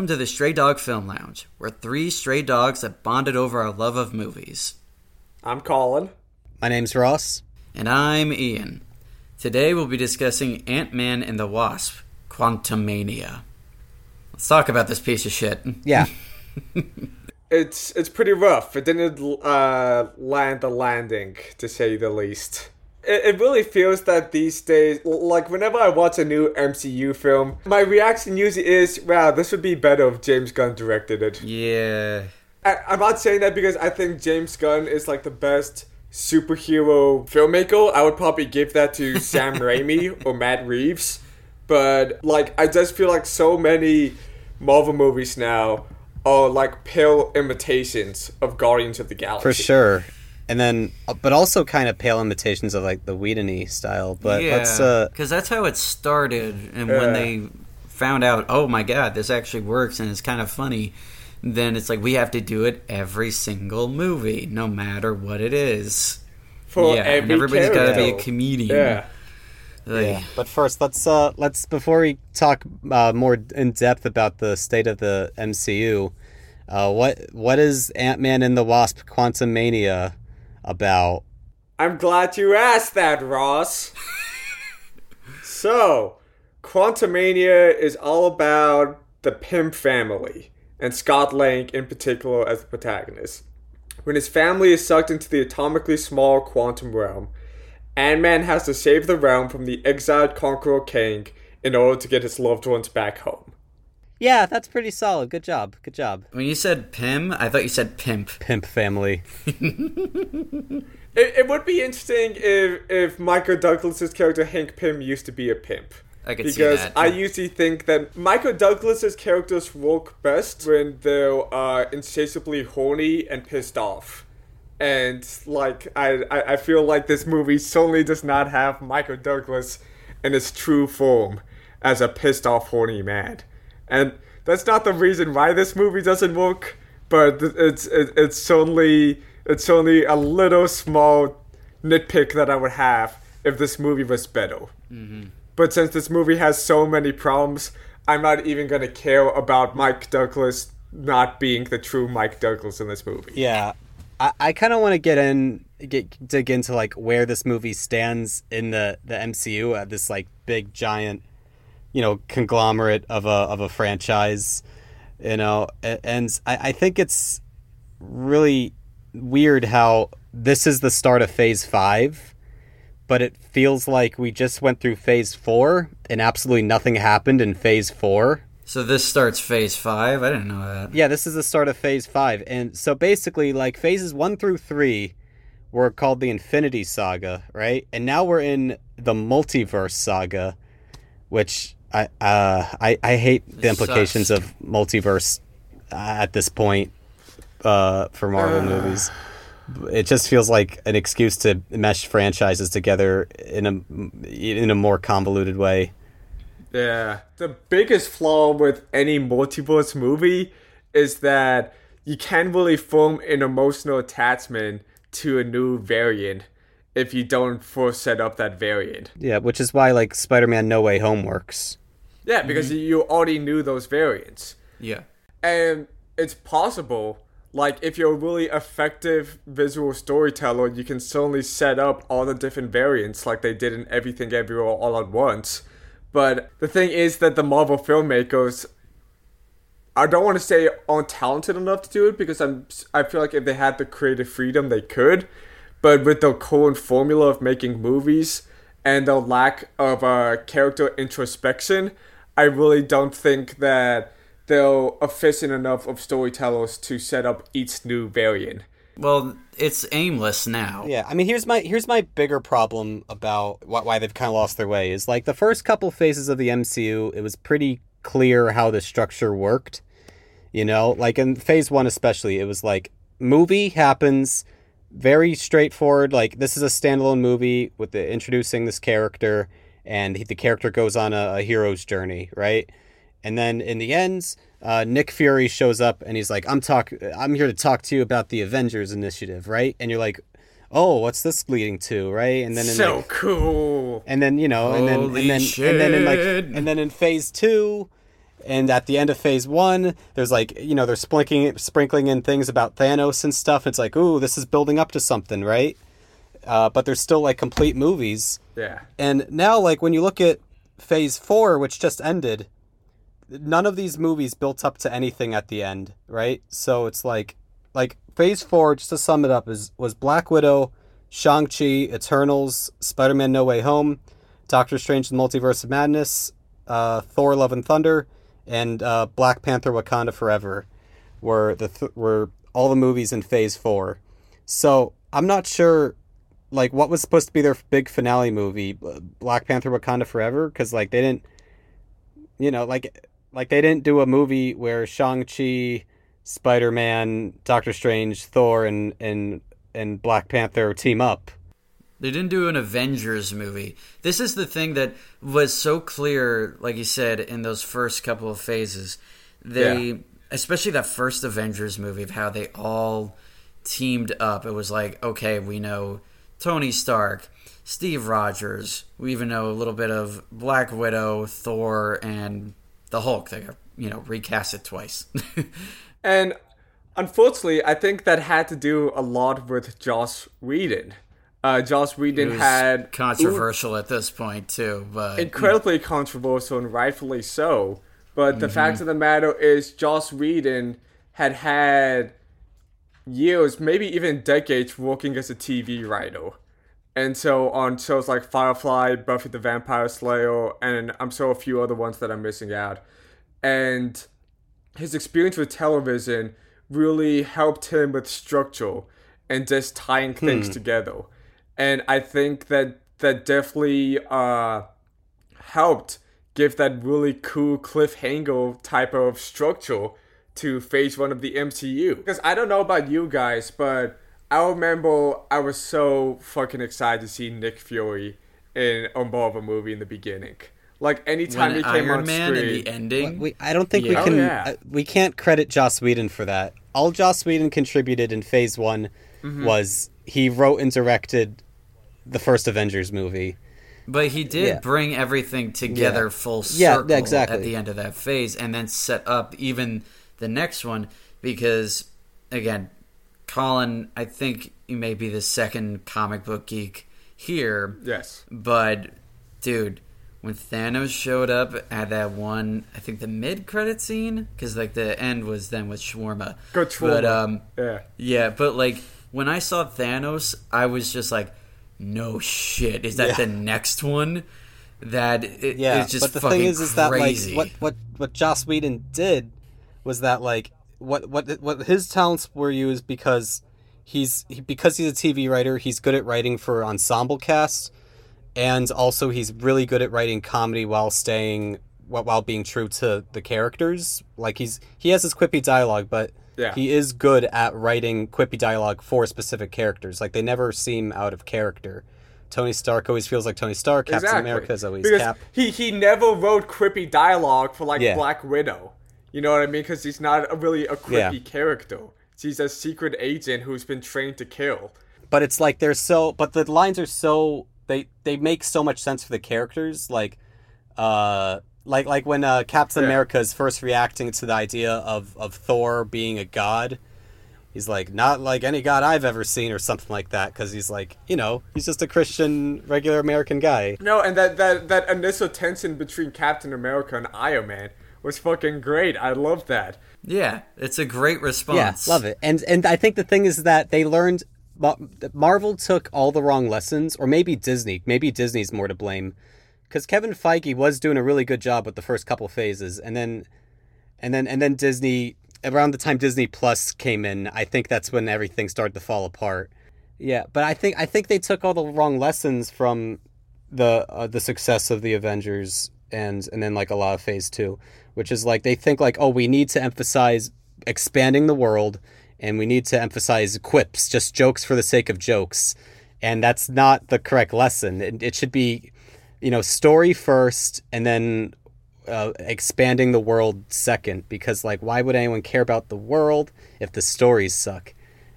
Welcome to the Stray Dog Film Lounge. We're three stray dogs that bonded over our love of movies. I'm Colin. My name's Ross. And I'm Ian. Today we'll be discussing Ant Man and the Wasp, Quantumania. Let's talk about this piece of shit. Yeah. It's it's pretty rough. It didn't uh, land the landing, to say the least. It, it really feels that these days, like whenever I watch a new MCU film, my reaction usually is, "Wow, this would be better if James Gunn directed it." Yeah. I, I'm not saying that because I think James Gunn is like the best superhero filmmaker. I would probably give that to Sam Raimi or Matt Reeves. But like, I just feel like so many Marvel movies now are like pale imitations of Guardians of the Galaxy. For sure. And then, uh, but also kind of pale imitations of like the Whedon style. But yeah. let's, uh, Because that's how it started. And when they found out, oh my god, this actually works and it's kind of funny, then it's like we have to do it every single movie, no matter what it is. For yeah, every and everybody's got to be a comedian. Yeah. Like, yeah. But first, let's, uh, let's, before we talk uh, more in depth about the state of the MCU, uh, what, what is Ant Man and the Wasp Quantumania about? I'm glad you asked that, Ross. so, Quantumania is all about the Pym family, and Scott Lang in particular as the protagonist. When his family is sucked into the atomically small quantum realm, Ant Man has to save the realm from the exiled Conqueror King in order to get his loved ones back home. Yeah, that's pretty solid. Good job. Good job. when you said Pim, I thought you said pimp. Pimp family. It, it would be interesting if, if Michael Douglas's character Hank Pym used to be a pimp. I could see that. because that. I usually think that Michael Douglas's characters work best when they're uh, insatiably horny and pissed off. And like I, I, I feel like this movie certainly does not have Michael Douglas in his true form as a pissed off horny man. And that's not the reason why this movie doesn't work, but it's it, it's certainly it's certainly a little small nitpick that I would have if this movie was better. But since this movie has so many problems, I'm not even gonna care about Mike Douglas not being the true Mike Douglas in this movie. Yeah, I, I kind of want to get in, get dig into like where this movie stands in the the MCU, uh, this like big giant, you know, conglomerate of a of a franchise, you know, and I, I think it's really weird how this is the start of Phase Five, but it feels like we just went through Phase Four and absolutely nothing happened in Phase Four. So this starts phase five? I didn't know that. Yeah, this is the start of phase five. And so basically, like phases one through three were called the Infinity Saga, right? And now we're in the multiverse saga, which I uh I, I hate the implications sucks. of multiverse uh, at this point uh for Marvel movies. It just feels like an excuse to mesh franchises together in a in a more convoluted way. Yeah. The biggest flaw with any multiverse movie is that you can't really form an emotional attachment to a new variant if you don't first set up that variant. Yeah, which is why like Spider-Man No Way Home works. Yeah, because you already knew those variants. Yeah. And it's possible, like, if you're a really effective visual storyteller, you can certainly set up all the different variants like they did in Everything Everywhere All at Once. But the thing is that the Marvel filmmakers, I don't want to say aren't talented enough to do it because I'm, I feel like if they had the creative freedom, they could. But with the current formula of making movies and the lack of uh, character introspection, I really don't think that they're efficient enough of storytellers to set up each new variant. Well, it's aimless now. Yeah, I mean, here's my here's my bigger problem about why, why they've kind of lost their way is like the first couple phases of the MCU, it was pretty clear how the structure worked. You know, like in phase one especially, it was like movie happens, very straightforward. Like this is a standalone movie with the introducing this character, and he, the character goes on a, a hero's journey, right? And then in the end, uh, Nick Fury shows up and he's like, "I'm talk, I'm here to talk to you about the Avengers Initiative, right?" And you're like, "Oh, what's this leading to, right?" And then in so like, cool. and then you know, and then Holy and then and then in like and then in phase two, And at the end of phase one, there's like, you know, they're sprinkling, sprinkling in things about Thanos and stuff. It's like, ooh, this is building up to something, right? Uh, but there's still like complete movies. Yeah. And now, like, when you look at phase four, which just ended, none of these movies built up to anything at the end, right? So it's like, like phase four, just to sum it up, is was Black Widow, Shang Chi, Eternals, Spider Man No Way Home, Doctor Strange: The Multiverse of Madness, uh, Thor: Love and Thunder, and uh, Black Panther: Wakanda Forever, were the th- were all the movies in Phase Four. So I'm not sure, like, what was supposed to be their big finale movie, uh, Black Panther: Wakanda Forever, because like they didn't, you know, like like they didn't do a movie where Shang Chi, Spider Man, Doctor Strange, Thor, and and and Black Panther team up. They didn't do an Avengers movie. This is the thing that was so clear, like you said, in those first couple of phases. They, yeah. especially that first Avengers movie, of how they all teamed up. It was like, okay, we know Tony Stark, Steve Rogers. We even know a little bit of Black Widow, Thor, and the Hulk. They, got you know, recast it twice. and unfortunately, I think that had to do a lot with Joss Whedon. Uh, Joss Whedon had controversial ooh, at this point too, but incredibly controversial and rightfully so. But the mm-hmm. fact of the matter is, Joss Whedon had had years, maybe even decades, working as a TV writer. And so on shows like Firefly, Buffy the Vampire Slayer, and I'm sure a few other ones that I'm missing out. And his experience with television really helped him with structure and just tying things hmm. together. And I think that that definitely uh, helped give that really cool cliffhanger type of structure to phase one of the MCU. Because I don't know about you guys, but I remember I was so fucking excited to see Nick Fury in a Marvel movie in the beginning. Like anytime when he came Iron on Man screen, in the ending. We, I don't think yeah. we can. Oh, yeah. uh, we can't credit Joss Whedon for that. All Joss Whedon contributed in Phase One mm-hmm. was he wrote and directed the first Avengers movie. But he did yeah. bring everything together yeah. full circle yeah, exactly. at the end of that phase, and then set up even the next one because, again, Colin, I think you may be the second comic book geek here. Yes. But, dude, when Thanos showed up at that one, I think the mid credit scene, because like the end was then with Shawarma. Go Shawarma. But um, yeah, yeah. But like when I saw Thanos, I was just like, no shit, is that yeah. the next one? That it, yeah, it's just but the thing is, is that like what what what Joss Whedon did was that like what what what his talents were used because he's he, because he's a TV writer, he's good at writing for ensemble casts and also he's really good at writing comedy while staying while being true to the characters. Like he's he has his quippy dialogue, but yeah. he is good at writing quippy dialogue for specific characters. Like they never seem out of character. Tony Stark always feels like Tony Stark. Captain exactly. America is always because Cap. He he never wrote quippy dialogue for like yeah. Black Widow. You know what I mean? Because he's not a, really a quippy yeah. character. He's a secret agent who's been trained to kill. But it's like they're so. But the lines are so they they make so much sense for the characters like uh like like when uh, Captain yeah. America is first reacting to the idea of of Thor being a god he's like not like any god I've ever seen or something like that because he's like you know he's just a Christian regular American guy no and that that that initial tension between Captain America and Iron Man was fucking great I love that yeah it's a great response yeah love it and and I think the thing is that they learned Marvel took all the wrong lessons, or maybe Disney. Maybe Disney's more to blame, because Kevin Feige was doing a really good job with the first couple phases, and then, and then, and then Disney. Around the time Disney Plus came in, I think that's when everything started to fall apart. Yeah, but I think I think they took all the wrong lessons from the uh, the success of the Avengers and and then like a lot of Phase Two, which is like they think like oh we need to emphasize expanding the world and we need to emphasize quips, just jokes for the sake of jokes. And that's not the correct lesson. It, it should be, you know, story first and then uh, expanding the world second. Because, like, why would anyone care about the world if the stories suck?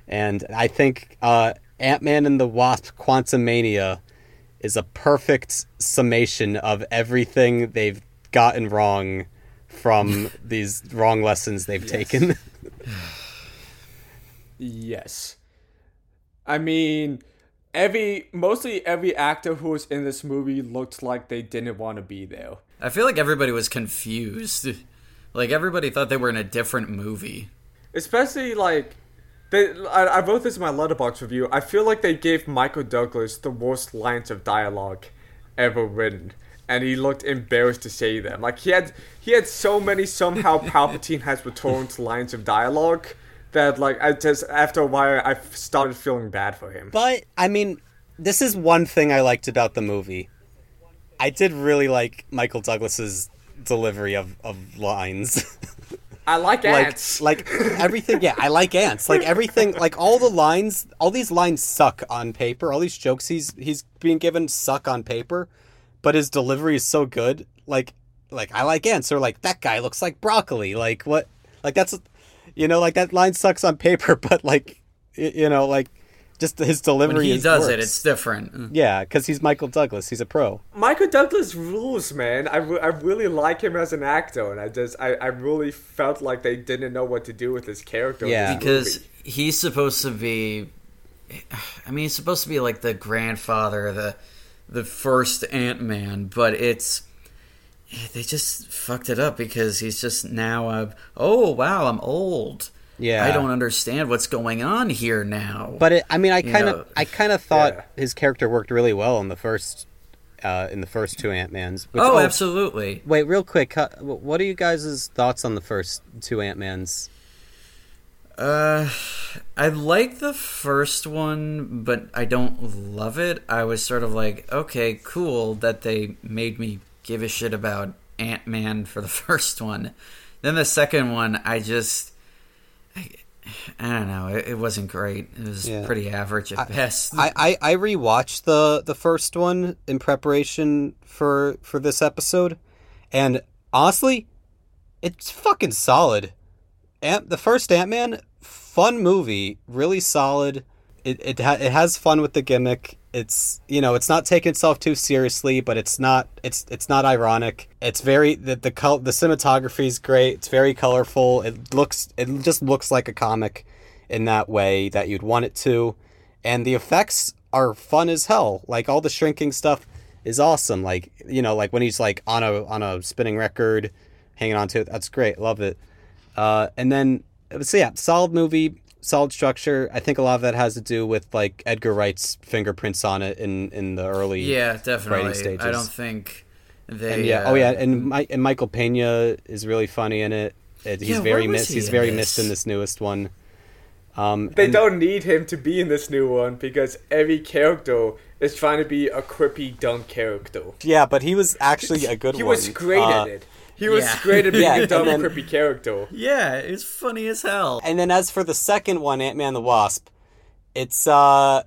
And I think uh, Ant Man and the Wasp Quantumania is a perfect summation of everything they've gotten wrong from these wrong lessons they've taken. Yes. I mean, every mostly every actor who was in this movie looked like they didn't want to be there. I feel like everybody was confused. Like everybody thought they were in a different movie. Especially like they I, I wrote this in my Letterboxd review. I feel like they gave Michael Douglas the worst lines of dialogue ever written. And he looked embarrassed to say them. Like he had he had so many somehow Palpatine has returned lines of dialogue that like I just after a while I started feeling bad for him. But I mean, this is one thing I liked about the movie. I did really like Michael Douglas's delivery of, of lines. I like like ants. like everything yeah, I like ants. Like everything like all the lines all these lines suck on paper. All these jokes he's he's being given suck on paper, but his delivery is so good. Like like I like ants or like that guy looks like broccoli. Like what like that's you know like that line sucks on paper, but like you know like just his delivery When he is does it, it's different. Yeah, because he's Michael Douglas. He's a pro. Michael Douglas rules, man. I, re- I really like him as an actor, and I just I, I really felt like they didn't know what to do with his character. Yeah. this because movie. he's supposed to be I mean he's supposed to be like the grandfather the the first Ant-Man but it's they just fucked it up because he's just now a oh wow I'm old Yeah. I don't understand what's going on here now But it, I mean, I kind of I kind of thought yeah. his character worked really well in the first uh, in the first two Ant Mans. oh absolutely Wait, real quick, uh, what are you guys' thoughts on the first two Ant Mans? Uh, I like the first one, but I don't love it. I was sort of like, okay, cool that they made me give a shit about Ant Man for the first one. Then the second one, I just, I, I don't know, it, it wasn't great. It was Yeah. pretty average at best. I, I I rewatched the the first one in preparation for for this episode, and honestly, it's fucking solid. Ant, the first Ant Man, fun movie, really solid. It it ha- it has fun with the gimmick. It's you know it's not taking itself too seriously, but it's not it's it's not ironic. It's very the the col- the cinematography is great. It's very colorful. It looks it just looks like a comic in that way that you'd want it to, and the effects are fun as hell. Like all the shrinking stuff is awesome. Like you know like when he's like on a on a spinning record, hanging on to it. That's great. Love it. Uh, and then, so yeah, solid movie, solid structure. I think a lot of that has to do with like Edgar Wright's fingerprints on it in in the early yeah, definitely. writing stages. I don't think they. And yeah, uh, oh yeah, and Mi- and Michael Pena is really funny in it. It- he's Yeah, very where was missed. he He's in very this? missed in this newest one. Um, they and- don't need him to be in this new one because every character is trying to be a quippy, dumb character. Yeah, but he was actually a good He one. He was great Uh, at it. He was yeah. great at being Yeah, a dumb, and then- quippy character. Yeah, it's funny as hell. And then as for the second one, Ant Man the Wasp, it's uh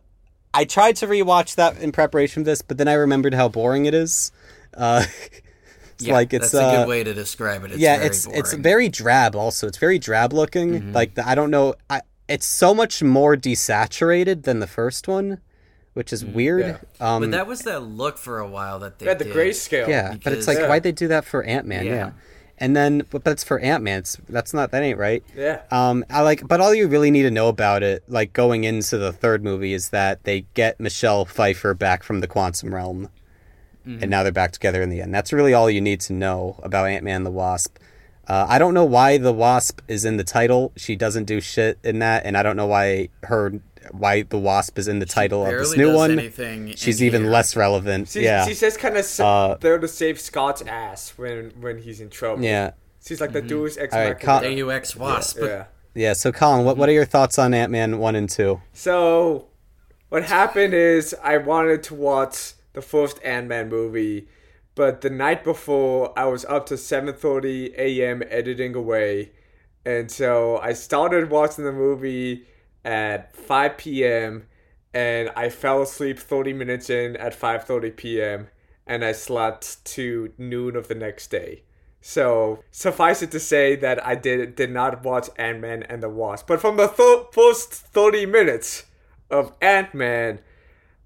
I tried to rewatch that in preparation for this, but then I remembered how boring it is. Uh it's Yeah, like it's that's a uh, good way to describe it. It's yeah, very it's boring. it's very drab also. It's very drab looking. Mm-hmm. Like the, I don't know, I it's so much more desaturated than the first one, which is weird. Mm, yeah. Um But that was that look for a while that they They had the did. grayscale. yeah, but it's like Yeah. why'd they do that for Ant-Man? Yeah. Yeah. And then but, but it's for Ant-Man. It's, that's not that ain't right. Yeah. Um, I like, but all you really need to know about it, like going into the third movie, is that they get Michelle Pfeiffer back from the quantum realm, and now they're back together in the end. That's really all you need to know about Ant Man the Wasp. Uh, I don't know why the Wasp is in the title. She doesn't do shit in that, and I don't know why her why the Wasp is in the title of this new does one. anything in She's even here. less relevant. She, yeah, She's just kind of Uh, there to save Scott's ass when when he's in trouble. yeah, She's like the Deus Ex All right, Machina. Con- AUX Wasp. yeah. yeah. So, Colin, what what are your thoughts on Ant Man one and two? So, what happened is I wanted to watch the first Ant Man movie, but the night before I was up to 7:30 a.m. editing away, and so I started watching the movie at 5 p.m. and I fell asleep 30 minutes in at 5:30 p.m. and I slept to noon of the next day. So suffice it to say that I did did not watch Ant Man and the Wasp, but from the th- first thirty minutes of Ant Man,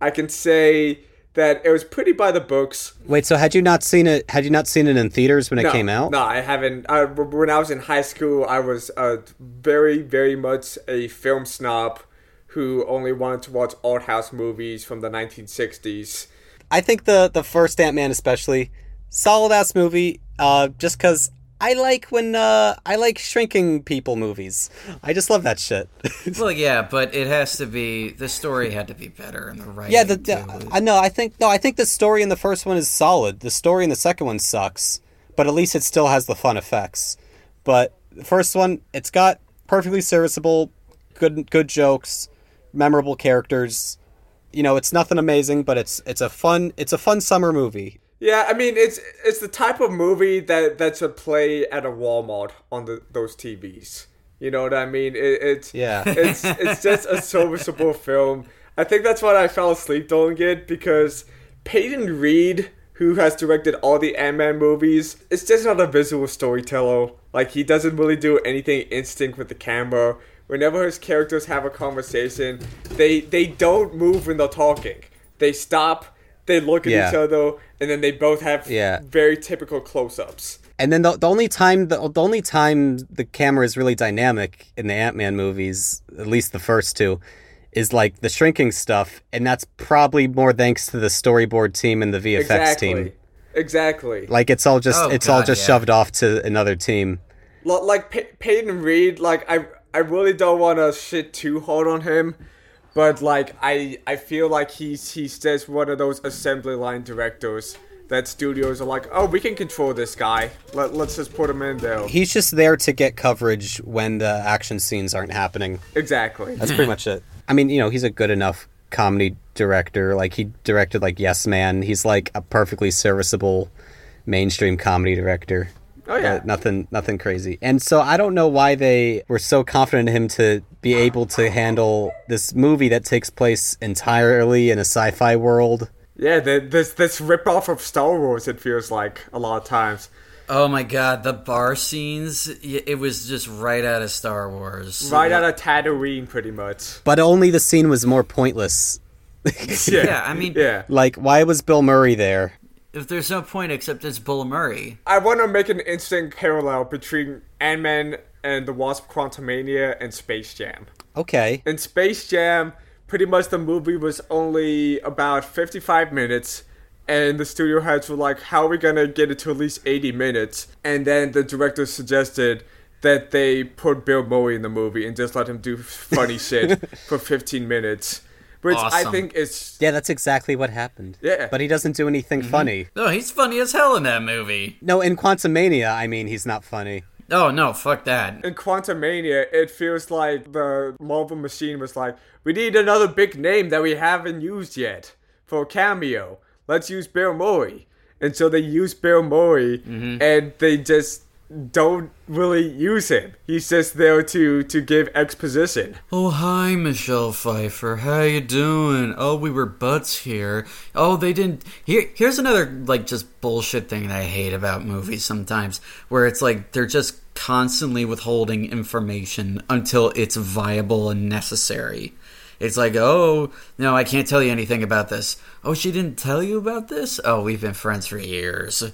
I can say that it was pretty by the books. Wait, so had you not seen it? Had you not seen it in theaters when it no, came out? No, I haven't. I, when I was in high school, I was uh, very, very much a film snob who only wanted to watch art house movies from the 1960s. I think the the first Ant Man especially solid ass movie. Uh, just because I like when uh, I like shrinking people movies. I just love that shit. well, yeah, but it has to be the story had to be better and the writing. Yeah, the, the I know. I think no. I think the story in the first one is solid. The story in the second one sucks, but at least it still has the fun effects. But the first one, it's got perfectly serviceable, good good jokes, memorable characters. You know, it's nothing amazing, but it's it's a fun it's a fun summer movie. Yeah, I mean it's it's the type of movie that that should play at a Walmart on the those TVs. You know what I mean? It, it's yeah, it's it's just a serviceable film. I think that's why I fell asleep during it because Peyton Reed, who has directed all the Ant Man movies, is just not a visual storyteller. Like he doesn't really do anything instinct with the camera. Whenever his characters have a conversation, they they don't move when they're talking. They stop they look at yeah. each other, and then they both have yeah. very typical close-ups. And then the, the only time the, the only time the camera is really dynamic in the Ant Man movies, at least the first two, is like the shrinking stuff, and that's probably more thanks to the storyboard team and the VFX exactly. team. Exactly. Like it's all just oh, it's God, all just yeah. shoved off to another team. Like Pey- Peyton Reed, like I I really don't want to shit too hard on him but like I I feel like he's he's just one of those assembly line directors that studios are like, oh, we can control this guy. Let, let's just put him in there. He's just there to get coverage when the action scenes aren't happening. Exactly. That's pretty much it. I mean, you know, he's a good enough comedy director. Like he directed like Yes Man. He's like a perfectly serviceable mainstream comedy director. Oh yeah, uh, nothing, nothing crazy. And so I don't know why they were so confident in him to be able to handle this movie that takes place entirely in a sci-fi world. Yeah, the, this this rip off of Star Wars. It feels like a lot of times. Oh my god, the bar scenes, it was just right out of Star Wars. Right out of Tatooine, pretty much. But only the scene was more pointless. yeah. yeah, I mean, yeah. Like, why was Bill Murray there? If there's no point except it's Bill Murray. I want to make an interesting parallel between Ant Man and the Wasp Quantumania and Space Jam. Okay. In Space Jam, pretty much the movie was only about 55 minutes. And the studio heads were like, how are we gonna get it to at least 80 minutes? And then the director suggested that they put Bill Murray in the movie and just let him do funny shit for 15 minutes which awesome. I think is yeah, that's exactly what happened. Yeah, but he doesn't do anything mm-hmm. funny. No, he's funny as hell in that movie. No, in Quantumania, I mean, he's not funny. Oh no, fuck that. In Quantumania, it feels like the Marvel machine was like, we need another big name that we haven't used yet for a cameo. Let's use Bill Murray. And so they use Bill Murray, mm-hmm. and they just don't really use him. He's just there to to give exposition. Oh hi Michelle Pfeiffer, how you doing? Oh we were butts here. Oh they didn't here here's another like just bullshit thing that I hate about movies sometimes where it's like they're just constantly withholding information until it's viable and necessary. It's like, oh, no, I can't tell you anything about this. Oh, she didn't tell you about this? Oh, we've been friends for years.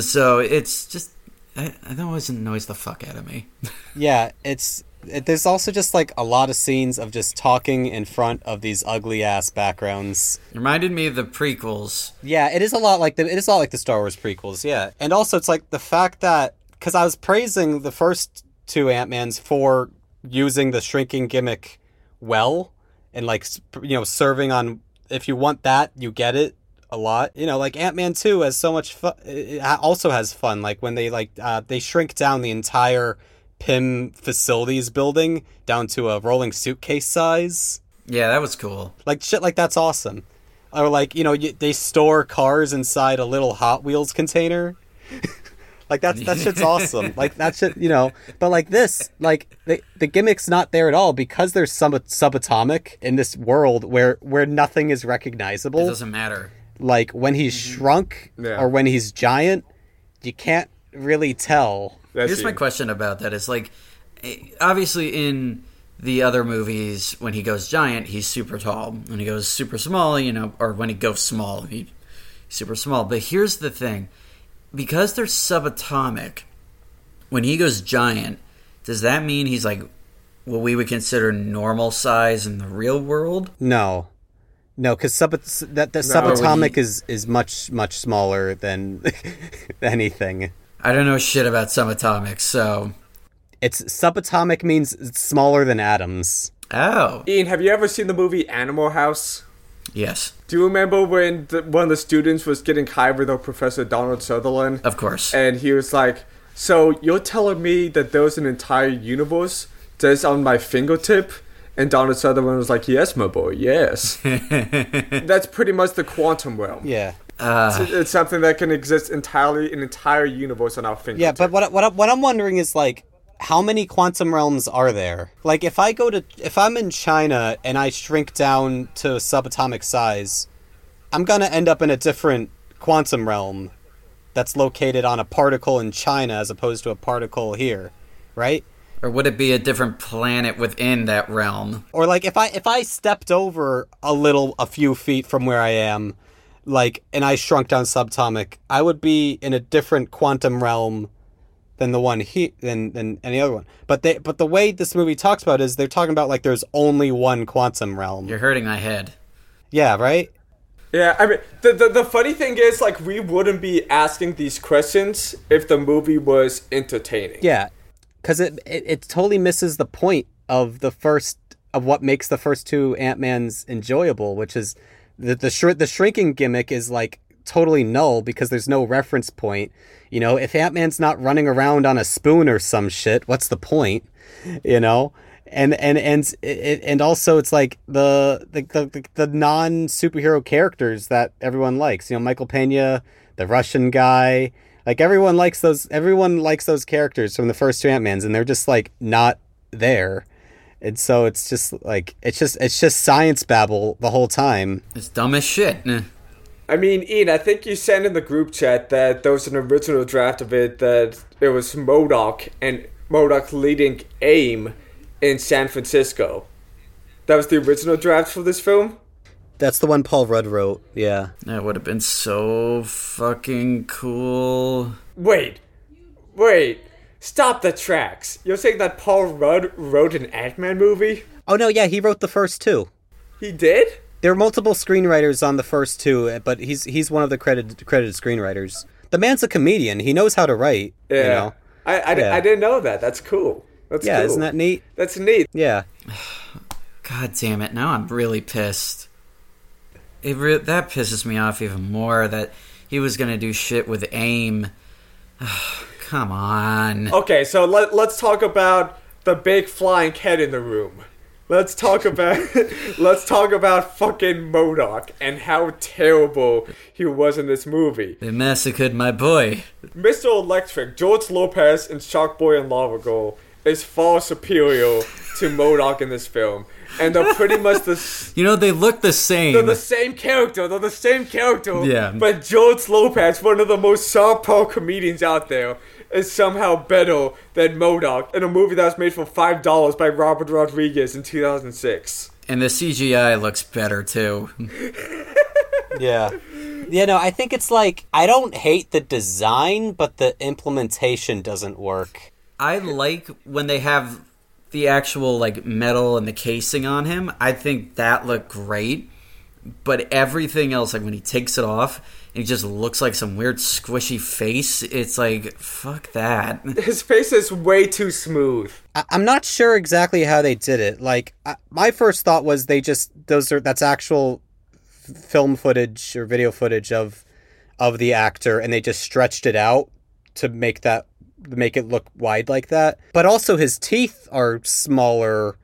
So it's just that, that always annoys the fuck out of me. yeah, it's it, there's also just like a lot of scenes of just talking in front of these ugly ass backgrounds. It reminded me of the prequels. Yeah, it is a lot like the it is a lot like the Star Wars prequels. Yeah, and also it's like the fact that because I was praising the first two Ant Mans for using the shrinking gimmick well and like you know serving on if you want that you get it a lot. You know, like Ant Man Two has so much fun. It also has fun. Like when they like uh, they shrink down the entire Pym facilities building down to a rolling suitcase size. Yeah, that was cool. Like shit, like that's awesome. Or like you know you, they store cars inside a little Hot Wheels container. like that's that shit's awesome. Like that shit, you know. But like this, like the the gimmick's not there at all because there's sub subatomic in this world where where nothing is recognizable. It doesn't matter like when he's mm-hmm. shrunk yeah. or when he's giant, you can't really tell. That's Here's you. my question about that: is like, eh, obviously in the other movies, when he goes giant, he's super tall. When he goes super small, you know, or when he goes small, he's super small. But here's the thing because they're subatomic, when he goes giant, does that mean he's like what we would consider normal size in the real world? No. No, because sub that the subatomic is is much much smaller than anything. I don't know shit about subatomic, so it's subatomic means it's smaller than atoms. Oh, Ian, have you ever seen the movie Animal House? yes, Do you remember when the, one of the students was getting high with the Professor Donald Sutherland? of course. and he was like, "So you're telling me that there's an entire universe that's on my fingertip?" And Donald Sutherland was like, "Yes, my boy, yes." that's pretty much the quantum realm. Yeah. Uh, It's something that can exist entirely, an entire universe on our fingertip. Yeah, but what what what I'm wondering is like how many quantum realms are there? Like if I go to if I'm in China and I shrink down to subatomic size, I'm going to end up in a different quantum realm that's located on a particle in China as opposed to a particle here, right? Or would it be a different planet within that realm? Or like if I if I stepped over a little a few feet from where I am, like and I shrunk down subatomic, I would be in a different quantum realm than the one he than than any other one. But they but the way this movie talks about it is they're talking about like there's only one quantum realm. You're hurting my head. Yeah, right? Yeah, I mean, the, the the funny thing is, like, we wouldn't be asking these questions if the movie was entertaining. Yeah. Cuz it, it it totally misses the point of the first of what makes the first two Ant-Mans enjoyable, which is the the shr- the shrinking gimmick is like totally null because there's no reference point. You know, if Ant-Man's not running around on a spoon or some shit, what's the point? You know? And and and and also it's like the the the, the non superhero characters that everyone likes. You know, Michael Pena, the Russian guy, like everyone likes those. Everyone likes those characters from the first two Ant Mans, and they're just like not there. And so it's just like it's just it's just science babble the whole time. It's dumb as shit. Eh. I mean, Ian, I think you sent in the group chat that there was an original draft of it that it was MODOK and MODOK leading AIM in San Francisco. That was the original draft for this film? That's the one Paul Rudd wrote. Yeah. That would have been so fucking cool. Wait, wait, stop the tracks. You're saying that Paul Rudd wrote an Ant Man movie? Oh no, yeah, he wrote the first two. He did? There are multiple screenwriters on the first two, eh, but he's he's one of the credited credited screenwriters. The man's a comedian. He knows how to write. Yeah. You know? I, I, Yeah. I didn't know that. That's cool. That's Yeah, cool. isn't that neat? That's neat. Yeah. God damn it! Now I'm really pissed. It re- that pisses me off even more that he was gonna do shit with AIM. Come on. Okay, so let, let's talk about the big flying head in the room. Let's talk about let's talk about fucking MODOK and how terrible he was in this movie. They massacred my boy. Mr. Electric, George Lopez in Shark Boy and Lava Girl is far superior to MODOK in this film. And they're pretty much the s- You know they look the same. they're the same character. They're the same character. Yeah. But George Lopez, one of the most star comedians out there, is somehow better than MODOK in a movie that was made for five dollars by Robert Rodriguez in 2006. and the CGI looks better too. Yeah. Yeah, no, I think it's like I don't hate the design, but the implementation doesn't work. I like when they have the actual like metal and the casing on him. I think that looked great. But everything else, like when he takes it off and he just looks like some weird squishy face, it's like fuck that. His face is way too smooth. I- I'm not sure exactly how they did it. Like, I- my first thought was they just those are that's actual f- film footage or video footage of of the actor, and they just stretched it out to make that make it look wide like that. But also, his teeth are smaller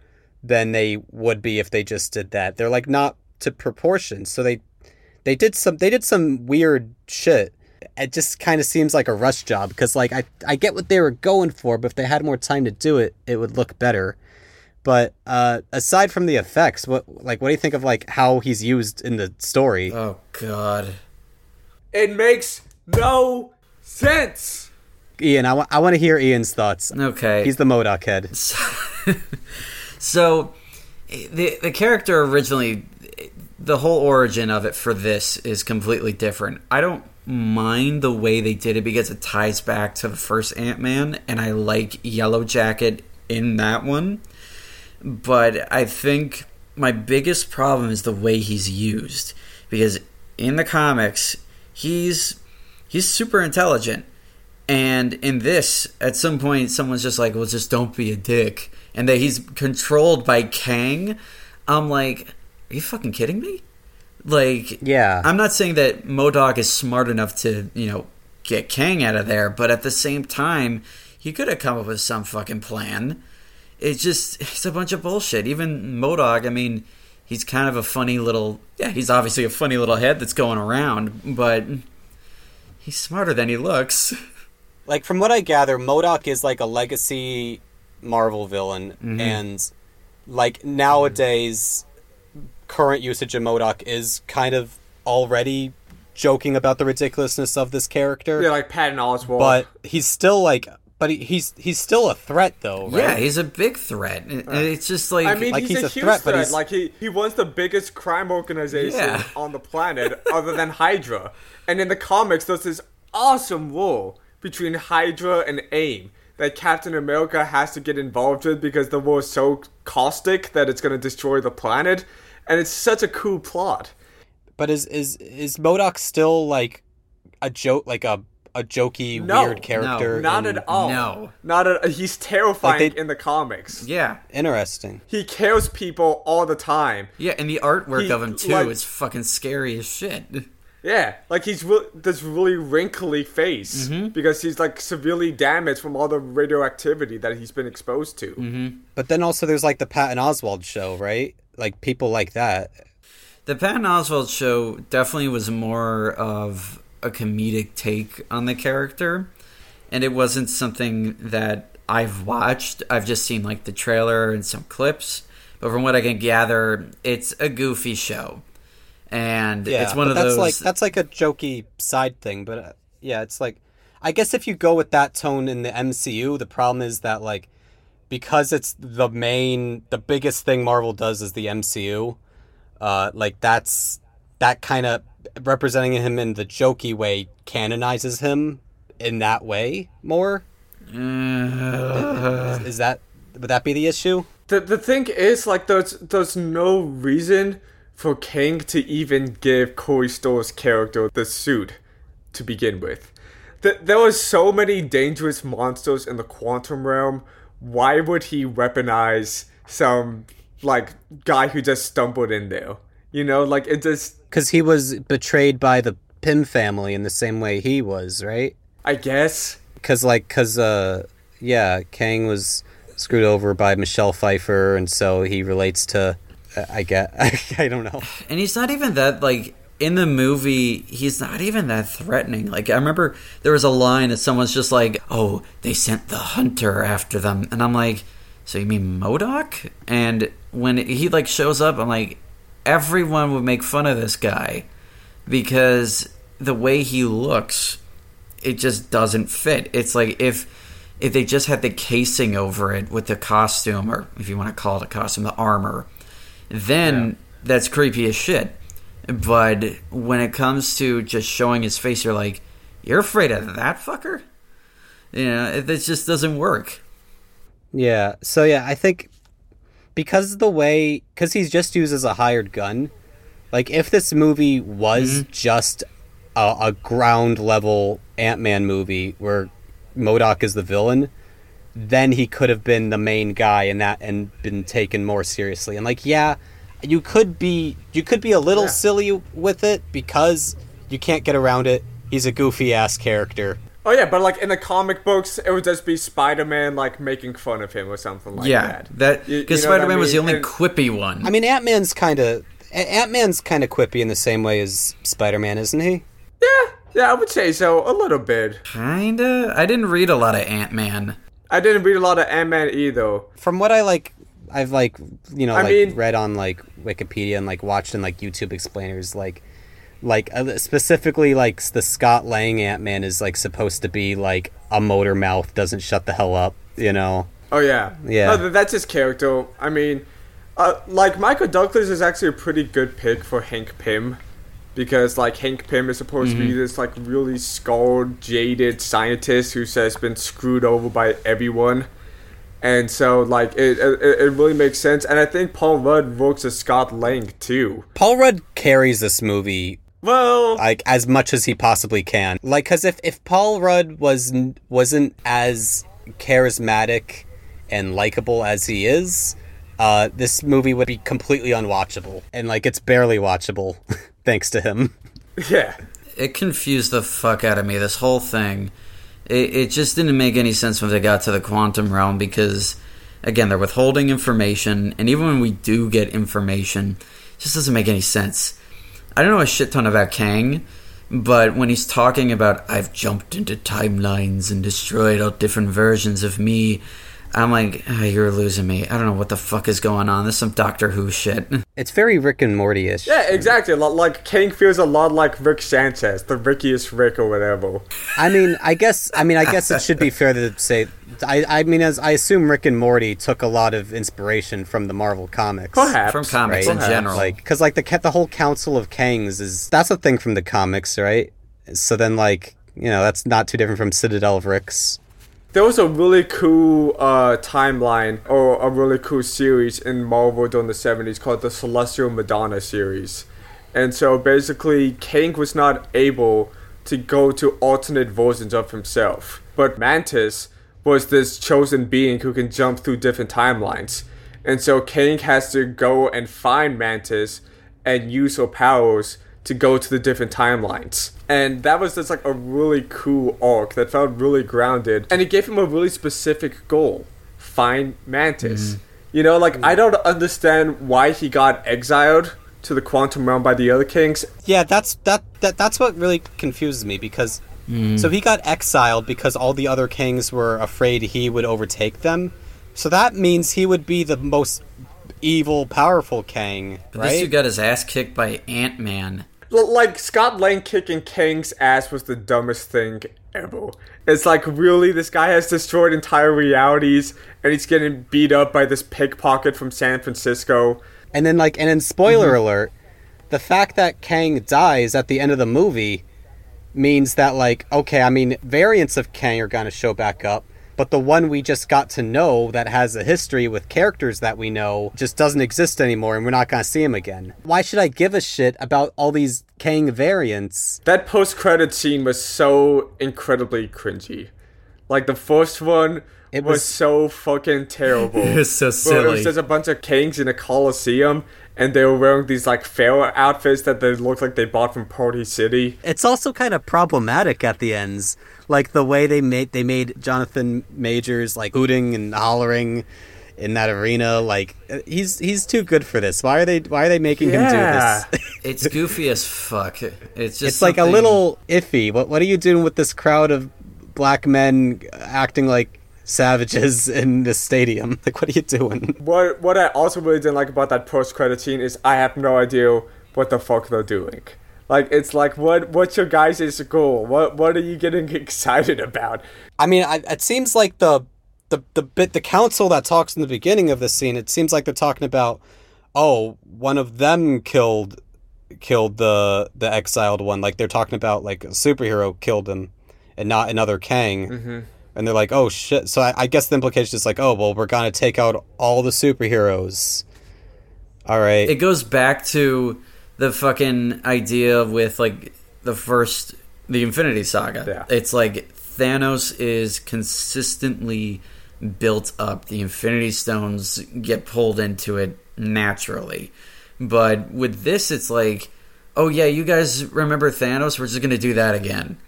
than they would be if they just did that. They're like not to proportion, so they they did some they did some weird shit. It just kind of seems like a rush job because like I I get what they were going for, but if they had more time to do it, it would look better. But uh, aside from the effects, what like what do you think of like how he's used in the story? Oh god. It makes no sense. Ian, I want I want to hear Ian's thoughts. Okay. He's the MODOK head. So the the character originally, the whole origin of it for this is completely different. I don't mind the way they did it because it ties back to the first Ant Man, and I like Yellow Jacket in that one. But I think my biggest problem is the way he's used because in the comics he's he's super intelligent and in this at some point someone's just like well just don't be a dick and that he's controlled by kang i'm like are you fucking kidding me like Yeah. i'm not saying that MODOK is smart enough to you know get kang out of there but at the same time he could have come up with some fucking plan it's just it's a bunch of bullshit. Even MODOK, I mean, he's kind of a funny little yeah, he's obviously a funny little head that's going around, but he's smarter than he looks. like from what I gather, MODOK is like a legacy Marvel villain, Mm-hmm. and like nowadays, current usage of MODOK is kind of already joking about the ridiculousness of this character. Yeah, like Patton Oswalt. but he's still like, but he, he's he's still a threat though, right? Yeah, he's a big threat. And It's just like, I mean, like, he's, he's a, a huge threat, threat. but he's- Like he he runs the biggest crime organization Yeah. on the planet, other than Hydra. And in the comics, there's this awesome war between Hydra and AIM that Captain America has to get involved with because the war is so caustic that it's going to destroy the planet. And it's such a cool plot. But is is is MODOK still like a joke, like a a jokey No, weird character? No, Not in- at all. No. Not at. He's terrifying Like they- in the comics. yeah. Interesting. He kills people all the time. Yeah, and the artwork He, of him too like- is fucking scary as shit. Yeah, like he's re- this really wrinkly face Mm-hmm. because he's like severely damaged from all the radioactivity that he's been exposed to. Mm-hmm. But then also there's like the Patton Oswalt show, right? Like people like that. The Patton Oswalt show definitely was more of a comedic take on the character, and it wasn't something that I've watched. I've just seen like the trailer and some clips, but from what I can gather, it's a goofy show, and Yeah, it's one of that's those. like that's like a jokey side thing, but uh, yeah, it's like I guess if you go with that tone in the MCU, the problem is that like because it's the main the biggest thing Marvel does is the MCU, uh like that's that kind of representing him in the jokey way canonizes him in that way more. Uh, Is that would that be the issue? The the thing is like there's there's no reason for Kang to even give Corey Stoll's character the suit to begin with. Th- there were so many dangerous monsters in the quantum realm. Why would he weaponize some like guy who just stumbled in there? You know, like it just Because he was betrayed by the Pym family in the same way he was, right? I guess. Cause like, cause uh, yeah, Kang was screwed over by Michelle Pfeiffer, and so he relates to. I get. I don't know. and he's not even that like in the movie he's not even that threatening like i remember there was a line that someone's just like oh they sent the hunter after them and i'm like so you mean MODOK and when he like shows up i'm like everyone would make fun of this guy because the way he looks it just doesn't fit it's like if if they just had the casing over it with the costume or if you want to call it a costume the armor then that's creepy as shit. But when it comes to just showing his face, you're like, you're afraid of that fucker? You know, it, it just doesn't work. Yeah. So yeah, I think because the way, because he's just used as a hired gun. Like if this movie was mm-hmm. just a, a ground level Ant Man movie where MODOK is the villain, then he could have been the main guy in that and been taken more seriously. And like, yeah, you could be you could be a little Yeah. silly with it because you can't get around it. He's a goofy ass character. Oh yeah, but like in the comic books, it would just be Spider-Man like making fun of him or something like yeah, that. that because you know I Spider Man was the only And- quippy one. I mean, Ant Man's kind of Ant Man's kind of quippy in the same way as Spider Man, isn't he? Yeah, yeah, I would say so a little bit. Kinda. I didn't read a lot of Ant Man. I didn't read a lot of Ant-Man either. From what I like, I've like you know I like mean- read on like Wikipedia and like watched in like YouTube explainers like like uh, specifically like the Scott Lang Ant Man is like supposed to be like a motor mouth doesn't shut the hell up, you know. Oh yeah, Yeah. No, that's his character. I mean, uh, like Michael Douglas is actually a pretty good pick for Hank Pym, because like Hank Pym is supposed to be this like really scarred, jaded scientist who has been screwed over by everyone, and so like it it, it really makes sense. And I think Paul Rudd works as Scott Lang too. Paul Rudd carries this movie Well, like as much as he possibly can. Like, because if if Paul Rudd was wasn't as charismatic and likable as he is, uh, this movie would be completely unwatchable, and like it's barely watchable thanks to him. yeah. It confused the fuck out of me. This whole thing, it, it just didn't make any sense when they got to the quantum realm because, again, they're withholding information, and even when we do get information, it just doesn't make any sense. I don't know a shit ton about Kang, but when he's talking about I've jumped into timelines and destroyed all different versions of me, I'm like, "Ah, you're losing me. I don't know what the fuck is going on. This is some Doctor Who shit. It's very Rick and Morty ish. Yeah, exactly. Like Kang feels a lot like Rick Sanchez, the Rickiest Rick or whatever. I mean, I guess I mean I guess it should be fair to say I I mean as I assume Rick and Morty took a lot of inspiration from the Marvel comics. Perhaps From comics Right. in general. Like, because like the the whole Council of Kangs is that's a thing from the comics, right? So then, like, you know, that's not too different from Citadel of Ricks. There was a really cool uh, timeline or a really cool series in Marvel during the 70s called the Celestial Madonna series. And so basically, Kang was not able to go to alternate versions of himself. But Mantis was this chosen being who can jump through different timelines. And so Kang has to go and find Mantis and use her powers to go to the different timelines. And that was just like a really cool arc that felt really grounded. And it gave him a really specific goal find Mantis. Mm-hmm. You know, like, I don't understand why he got exiled to the quantum realm by the other Kangs. Yeah, that's that that that's what really confuses me because mm. so he got exiled because all the other Kangs were afraid he would overtake them. So that means he would be the most evil, powerful Kang, But This dude right? got his ass kicked by Ant Man. L- like, Scott Lang kicking Kang's ass was the dumbest thing ever. It's like, really? This guy has destroyed entire realities and he's getting beat up by this pickpocket from San Francisco. And then like and then spoiler mm-hmm. alert, the fact that Kang dies at the end of the movie means that like okay, I mean variants of Kang are to show back up, but the one we just got to know that has a history with characters that we know just doesn't exist anymore and we're not going to see him again. Why should I give a shit about all these Kang variants? That post credit scene was so incredibly cringy. Like the first one It was, was- so fucking terrible. It was so Where It silly. was just a bunch of Kangs in a coliseum, and they were wearing these like pharaoh outfits that they looked like they bought from Party City. It's also kind of problematic at the ends, like the way they made they made Jonathan Majors like hooting and hollering in that arena. Like he's he's too good for this. Why are they Why are they making Yeah. him do this? It's goofy as fuck. It's just it's like a little iffy. What What are you doing with this crowd of black men acting like savages in this stadium? Like, what are you doing? What what I also really didn't like about that post credit scene is I have no idea what the fuck they're doing. Like it's like what what's your guys' goal? What what are you getting excited about? I mean, I, it seems like the the the bit the council that talks in the beginning of this scene. It seems like they're talking about, oh, one of them killed killed the the exiled one. Like they're talking about like a superhero killed him, and not another Kang. Mm-hmm. And they're like, oh shit. So I, I guess the implication is like, oh well, we're gonna take out all the superheroes. All right. It goes back to the fucking idea with like the first the Infinity Saga. Yeah. It's like Thanos is consistently built up. The Infinity Stones get pulled into it naturally. But with this it's like, oh yeah, you guys remember Thanos? We're just gonna do that again.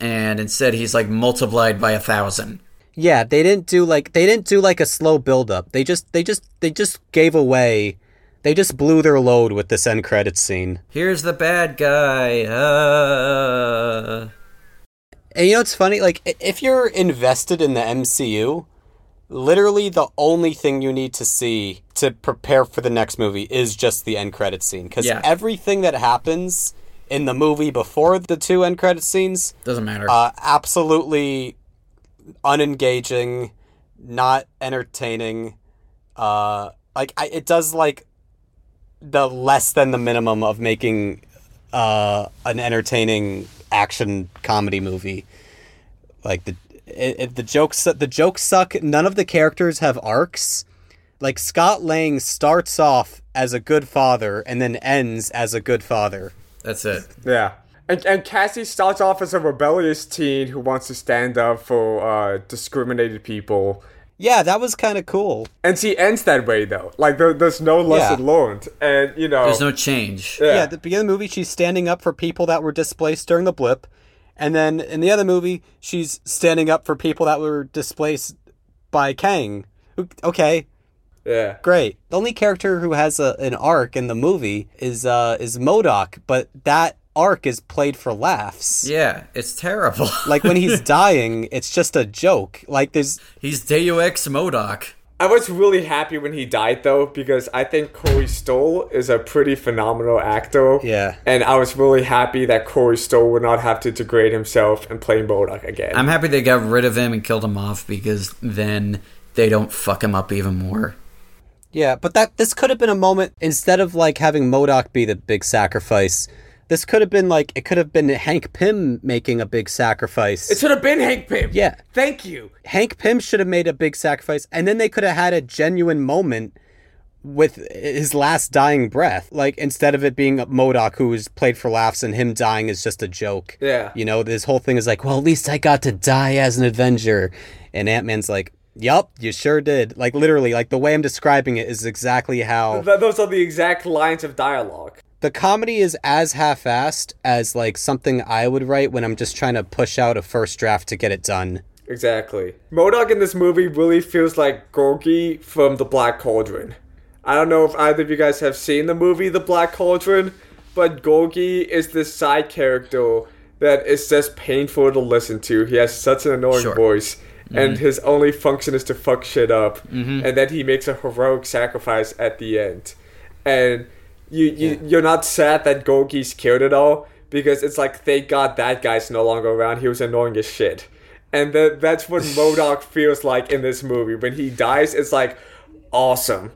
And instead he's like multiplied by a thousand. Yeah, they didn't do like they didn't do like a slow build up. They just they just they just gave away they just blew their load with this end credits scene. Here's the bad guy. Uh... And you know what's funny? Like if you're invested in the MCU, literally the only thing you need to see to prepare for the next movie is just the end credits scene cuz Yeah. everything that happens in the movie before the two end credit scenes Doesn't matter. uh absolutely unengaging not entertaining. Uh, like I, it does like the less than the minimum of making uh an entertaining action comedy movie. Like the it, it, the jokes the jokes suck. None of the characters have arcs. Like Scott Lang starts off as a good father and then ends as a good father. That's it. Yeah. And, and Cassie starts off as a rebellious teen who wants to stand up for uh, discriminated people. Yeah, that was kind of cool. And she ends that way, though. Like, there, there's no lesson Yeah. learned. And, you know. There's no change. Yeah. Yeah. at the beginning of the movie, she's standing up for people that were displaced during the blip. And then in the other movie, she's standing up for people that were displaced by Kang. Okay, yeah. great. The only character who has a, an arc in the movie is uh is MODOK, but that arc is played for laughs. Yeah, it's terrible. Like when he's dying, it's just a joke. Like there's He's Deus Ex MODOK. I was really happy when he died, though, because I think Corey Stoll is a pretty phenomenal actor. Yeah. And I was really happy that Corey Stoll would not have to degrade himself and play MODOK again. I'm happy they got rid of him and killed him off because then they don't fuck him up even more. Yeah, but that this could have been a moment instead of like having MODOK be the big sacrifice. This could have been like it could have been Hank Pym making a big sacrifice. it should have been Hank Pym. Yeah. Thank you. Hank Pym should have made a big sacrifice, and then they could have had a genuine moment with his last dying breath. Like instead of it being MODOK who is played for laughs and him dying is just a joke. Yeah. You know, this whole thing is like, well, at least I got to die as an Avenger, and Ant Man's like. Yup, you sure did. Like literally, like the way I'm describing it is exactly how Th- those are the exact lines of dialogue. The comedy is as half-assed as like something I would write when I'm just trying to push out a first draft to get it done. Exactly. MODOK in this movie really feels like Gurgi from The Black Cauldron. I don't know if either of you guys have seen the movie The Black Cauldron, but Gurgi is this side character that is just painful to listen to. He has such an annoying Sure. voice, and mm-hmm. his only function is to fuck shit up, mm-hmm. and then he makes a heroic sacrifice at the end. And you, you you're not sad that Gurgi's killed at all because it's like thank God that guy's no longer around. He was annoying as shit. And that that's what MODOK feels like in this movie. When he dies, it's like awesome.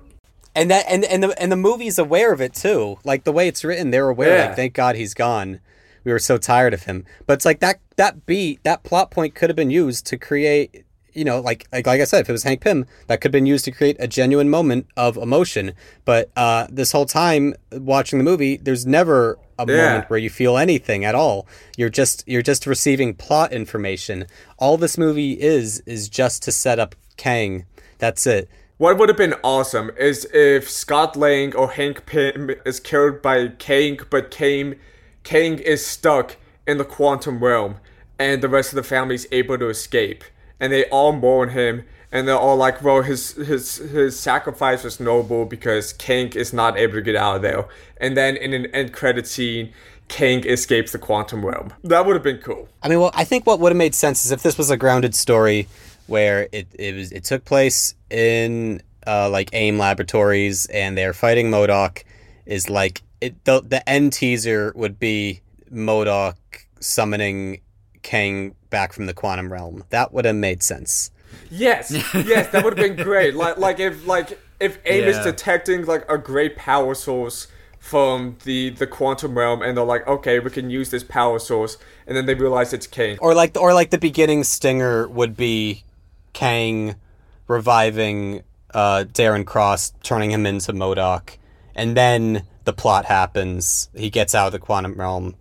And that and and the and the movie's aware of it too. Like the way it's written, they're aware. Yeah. Like, thank God he's gone. We were so tired of him. But it's like that that beat, that plot point could have been used to create. You know, like, like like I said, if it was Hank Pym, that could have been used to create a genuine moment of emotion. But uh, this whole time watching the movie, there's never a Yeah. moment where you feel anything at all. You're just you're just receiving plot information. All this movie is is just to set up Kang. That's it. What would have been awesome is if Scott Lang or Hank Pym is killed by Kang, but Kang, Kang is stuck in the quantum realm, and the rest of the family is able to escape, and they all mourn him, and they're all like, "Well, his his his sacrifice was noble because Kang is not able to get out of there." And then in an end credit scene, Kang escapes the quantum realm. That would have been cool. I mean, well, I think what would have made sense is if this was a grounded story where it, it was it took place in uh, like AIM Laboratories and they're fighting MODOK. Is like it the the end teaser would be MODOK summoning Kang back from the quantum realm. That would have made sense. Yes, yes, that would have been great. Like, like if like if AIM is detecting like a great power source from the the quantum realm, and they're like, okay, we can use this power source, and then they realize it's Kang. Or like or like the beginning stinger would be Kang reviving uh, Darren Cross, turning him into MODOK, and then the plot happens. He gets out of the quantum realm,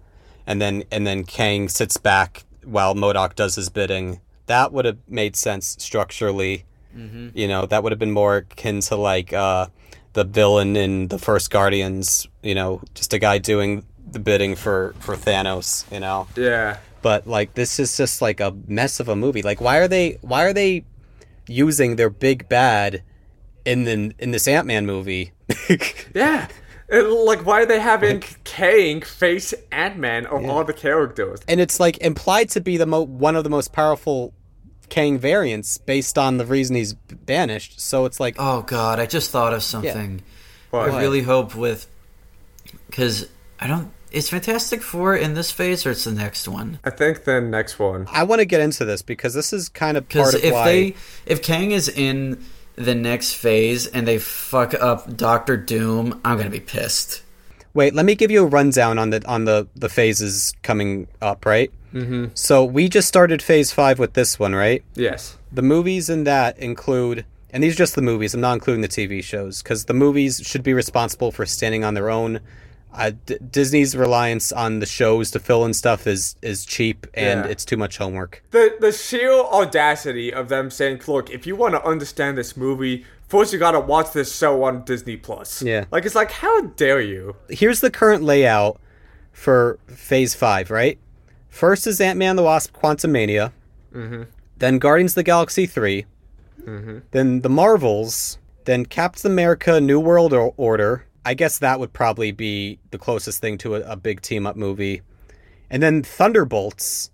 and then and then Kang sits back while MODOK does his bidding. That would have made sense structurally. You know, that would have been more akin to like uh, the villain in the first Guardians. You know, just a guy doing the bidding for for Thanos. You know Yeah, but like this is just like a mess of a movie. Like why are they why are they using their big bad in the in this Ant Man movie? yeah. And, like, why are they having Kang face Ant Man of all the characters? and it's like implied to be the mo- one of the most powerful Kang variants based on the reason he's banished. So it's like Oh God, I just thought of something. What? I really hope with because I don't is Fantastic Four in this phase or it's the next one? I think the next one. I want to get into this because this is kind of part Because of if why. they if Kang is in the next phase and they fuck up Doctor Doom, I'm gonna be pissed. Wait, let me give you a rundown on the on the the phases coming up. Right. Mm-hmm. So we just started phase five with this one, right? Yes. The movies in that include, and these are just the movies. I'm not including the TV shows because the movies should be responsible for standing on their own. Uh, D- Disney's reliance on the shows to fill in stuff is is cheap and Yeah. it's too much homework. The the sheer audacity of them saying, "Look, if you want to understand this movie, first you gotta watch this show on Disney Plus." Yeah. Like it's like, how dare you? Here's the current layout for Phase Five. Right, first is Ant Man the Wasp: Quantumania, Mhm. then Guardians of the Galaxy 3 then the Marvels, then Captain America: New World Order. I guess that would probably be the closest thing to a, a big team up movie, and then Thunderbolts,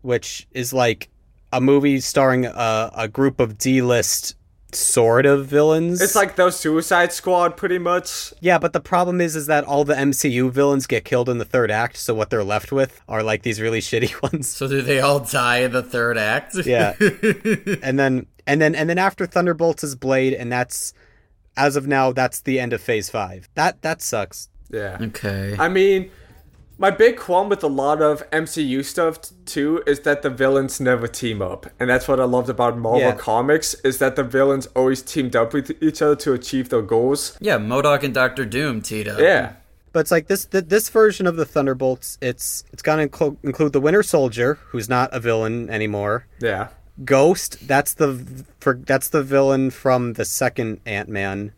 which is like a movie starring a, a group of D-list sort of villains. It's like those Suicide Squad, pretty much. Yeah, but the problem is is that all the MCU villains get killed in the third act, so what they're left with are like these really shitty ones. So do they all die in the third act? Yeah. and then and then and then after Thunderbolts is Blade and that's as of now that's the end of phase 5. That that sucks. Yeah. okay. I mean, my big qualm with a lot of MCU stuff t- too is that the villains never team up, and that's what I loved about Marvel Yeah. Comics is that the villains always teamed up with each other to achieve their goals. yeah, MODOK and Doctor Doom teed up. Yeah. But it's like this th- this version of the Thunderbolts, it's it's going to inclu- include the Winter Soldier, who's not a villain anymore. Yeah. Ghost, that's the for that's the villain from the second Ant-Man.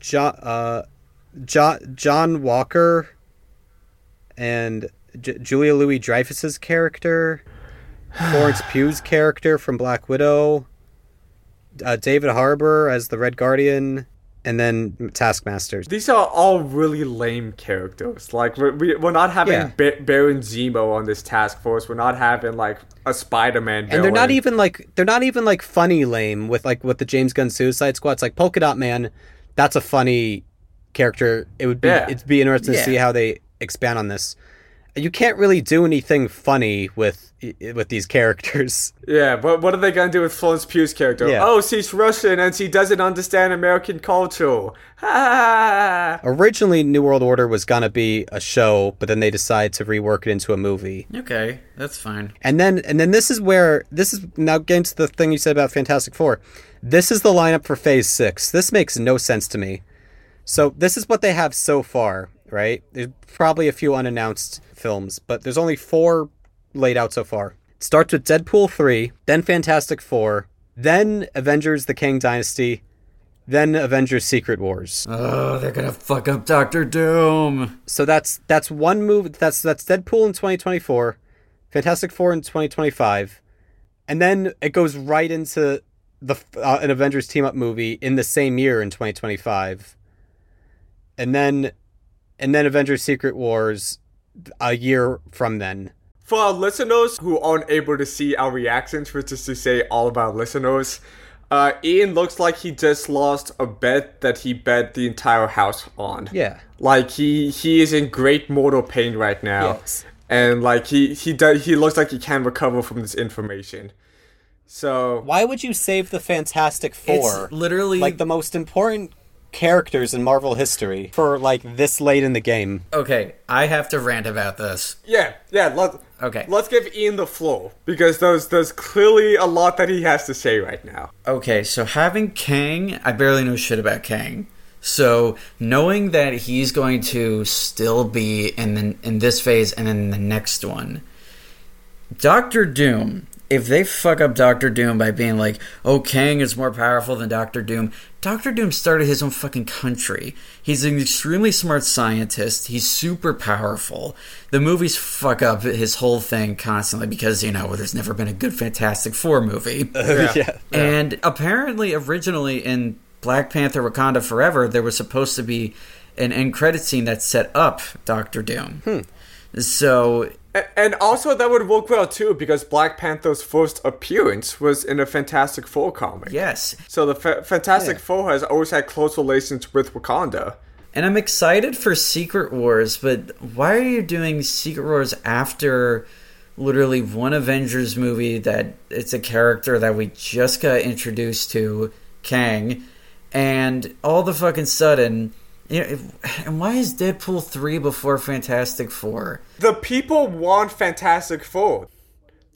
John uh John John Walker and J- Julia Louis Dreyfus's character, Florence Pugh's character from Black Widow, uh, David Harbour as the Red Guardian, and then Taskmasters. These are all really lame characters. Like we're, we- we're not having Yeah. ba- Baron Zemo on this task force. We're not having like a Spider-Man. and they're not even like they're not even like funny lame with like with the James Gunn Suicide Squad. It's like Polka Dot Man. That's a funny character. It would be Yeah. it'd be interesting to see how they expand on this. You can't really do anything funny with with these characters. Yeah, but what are they gonna do with Florence Pugh's character? Yeah. Oh, she's Russian and she doesn't understand American culture. Ha! Originally, New World Order was gonna be a show, but then they decided to rework it into a movie. Okay, that's fine. And then and then this is where this is now getting to the thing you said about Fantastic Four. This is the lineup for Phase Six. This makes no sense to me. So this is what they have so far, right? There's probably a few unannounced films, but there's only four laid out so far. It starts with Deadpool three, then Fantastic Four, then Avengers: The Kang Dynasty, then Avengers: Secret Wars. Oh, they're gonna fuck up Doctor Doom. So that's that's one move. That's that's Deadpool in 2024, Fantastic Four in 2025, and then it goes right into the uh, an Avengers team up movie in the same year in 2025, and then and then Avengers Secret Wars a year from then. For our listeners who aren't able to see our reactions, which is to say all of our listeners, uh, Ian looks like he just lost a bet that he bet the entire house on. Yeah. Like he he is in great mortal pain right now. Yes. And like he he does he looks like he can't recover from this information. So Why would you save the Fantastic It's literally like the most important characters in Marvel history for like this late in the game? okay. I have to rant about this. yeah, yeah, let Okay. Let's give Ian the floor because there's there's clearly a lot that he has to say right now. Okay, so having Kang, I barely know shit about Kang. So knowing that he's going to still be in the, in this phase and then the next one, Doctor Doom. If they fuck up Doctor Doom by being like, "Oh, Kang is more powerful than Doctor Doom," Doctor Doom started his own fucking country. He's an extremely smart scientist. He's super powerful. The movies fuck up his whole thing constantly because you know there's never been a good Fantastic Four movie. yeah. And apparently, originally in Black Panther Wakanda Forever, there was supposed to be an end credit scene that set up Doctor Doom. Hmm. So, A- And also that would work well too because Black Panther's first appearance was in a Fantastic Four comic. yes. So the Fa- Fantastic Four has always had close relations with Wakanda. And I'm excited for Secret Wars, but why are you doing Secret Wars after literally one Avengers movie that it's a character that we just got introduced to, Kang, and all the fucking sudden, you know, if, and why is Deadpool 3 before Fantastic 4? The people want Fantastic Four.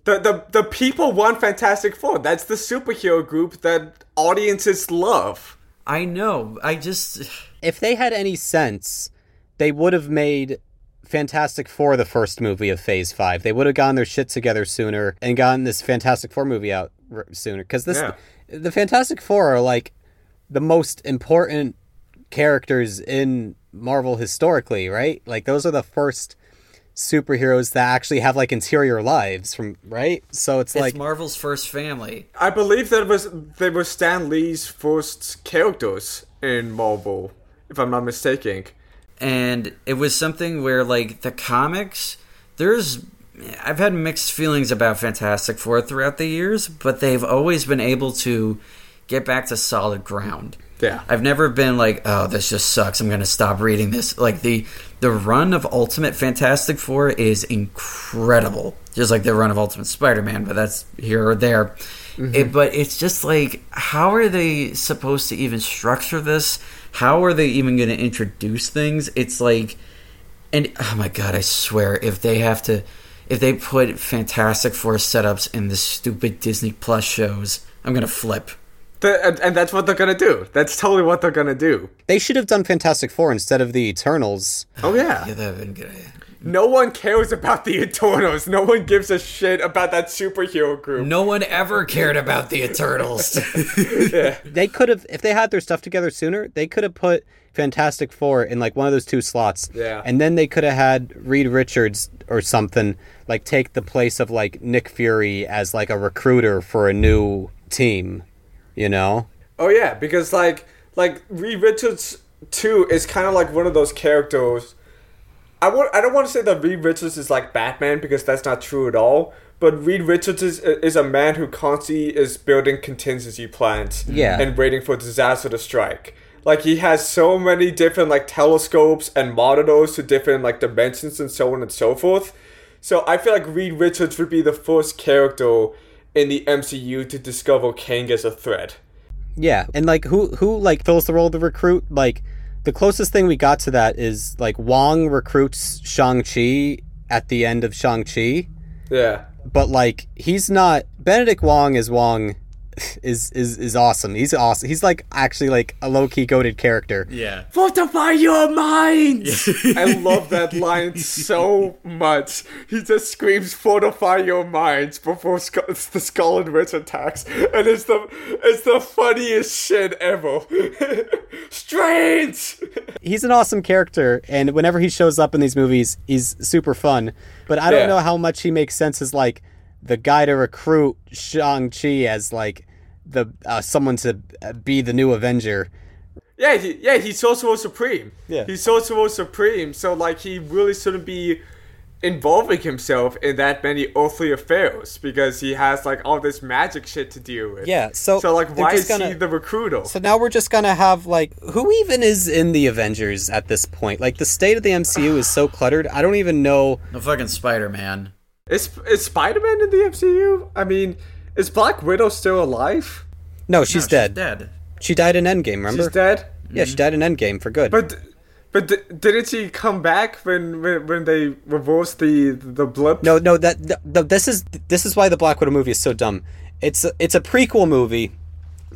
The, the, the people want Fantastic Four. That's the superhero group that audiences love. I know. I just If they had any sense, they would have made Fantastic Four the first movie of Phase 5. They would have gotten their shit together sooner and gotten this Fantastic Four movie out sooner cuz this Yeah. the Fantastic Four are like the most important characters in Marvel historically, right? Like those are the first superheroes that actually have like interior lives from right? So it's, it's like Marvel's first family. I believe that was they were Stan Lee's first characters in Marvel, if I'm not mistaken. and it was something where like the comics there's i've had mixed feelings about fantastic four throughout the years but they've always been able to get back to solid ground Yeah. i've never been like oh this just sucks. I'm gonna stop reading this. Like the the run of ultimate fantastic four is incredible. Just like the run of ultimate spider-man but that's here or there. Mm-hmm. It, but it's just like how are they supposed to even structure this? How are they even going to introduce things? It's like and oh my god i swear if they have to if they put fantastic four setups in the stupid disney plus shows i'm gonna flip The, and, and that's what they're gonna do. That's totally what they're gonna do. they should have done Fantastic Four instead of the Eternals. Oh yeah. yeah that been good No one cares about the Eternals. No one gives a shit about that superhero group. no one ever cared about the eternals yeah. They could have, if they had their stuff together sooner, they could have put Fantastic Four in like one of those two slots. Yeah. And then they could have had Reed Richards or something like take the place of like Nick Fury as like a recruiter for a new team, you know? Oh yeah, because like like Reed Richards too is kind of like one of those characters. I want I don't want to say that Reed Richards is like Batman because that's not true at all. But Reed Richards is, is a man who constantly is building contingency plans Yeah. and waiting for disaster to strike. Like he has so many different like telescopes and monitors to different like dimensions and so on and so forth. So I feel like Reed Richards would be the first character in the MCU to discover Kang as a threat. Yeah. And like who who like fills the role of the recruit? Like the closest thing we got to that is like Wong recruits Shang-Chi at the end of Shang-Chi. Yeah. but like he's not Benedict Wong is Wong is is is awesome. He's awesome. He's like actually like a low key goaded character. yeah Fortify your minds! I love that line so much. He just screams, "Fortify your minds!" before Sc- the Scarlet Witch attacks, and it's the it's the funniest shit ever. Strange. He's an awesome character, and whenever he shows up in these movies, he's super fun. But I don't Yeah. know how much he makes sense as like the guy to recruit Shang Chi as like the uh, someone to uh, be the new Avenger. Yeah, he, yeah, he's Sorcerer Supreme. Yeah. he's Sorcerer Supreme. So like, he really shouldn't be involving himself in that many earthly affairs because he has like all this magic shit to deal with. Yeah, so so like, why is he gonna- the recruiter? So now we're just gonna have like who even is in the Avengers at this point? Like the state of the MCU is so cluttered. I don't even know. no fucking spider-man Is is Spider Man in the MCU? I mean, is Black Widow still alive? No, she's No, dead. dead She died in Endgame, remember? She's dead. Yeah, she died in Endgame for good. But but d- didn't she come back when when, when they reversed the the blip? no, no, that th- th- this is this is why the Black Widow movie is so dumb. It's a, it's a prequel movie,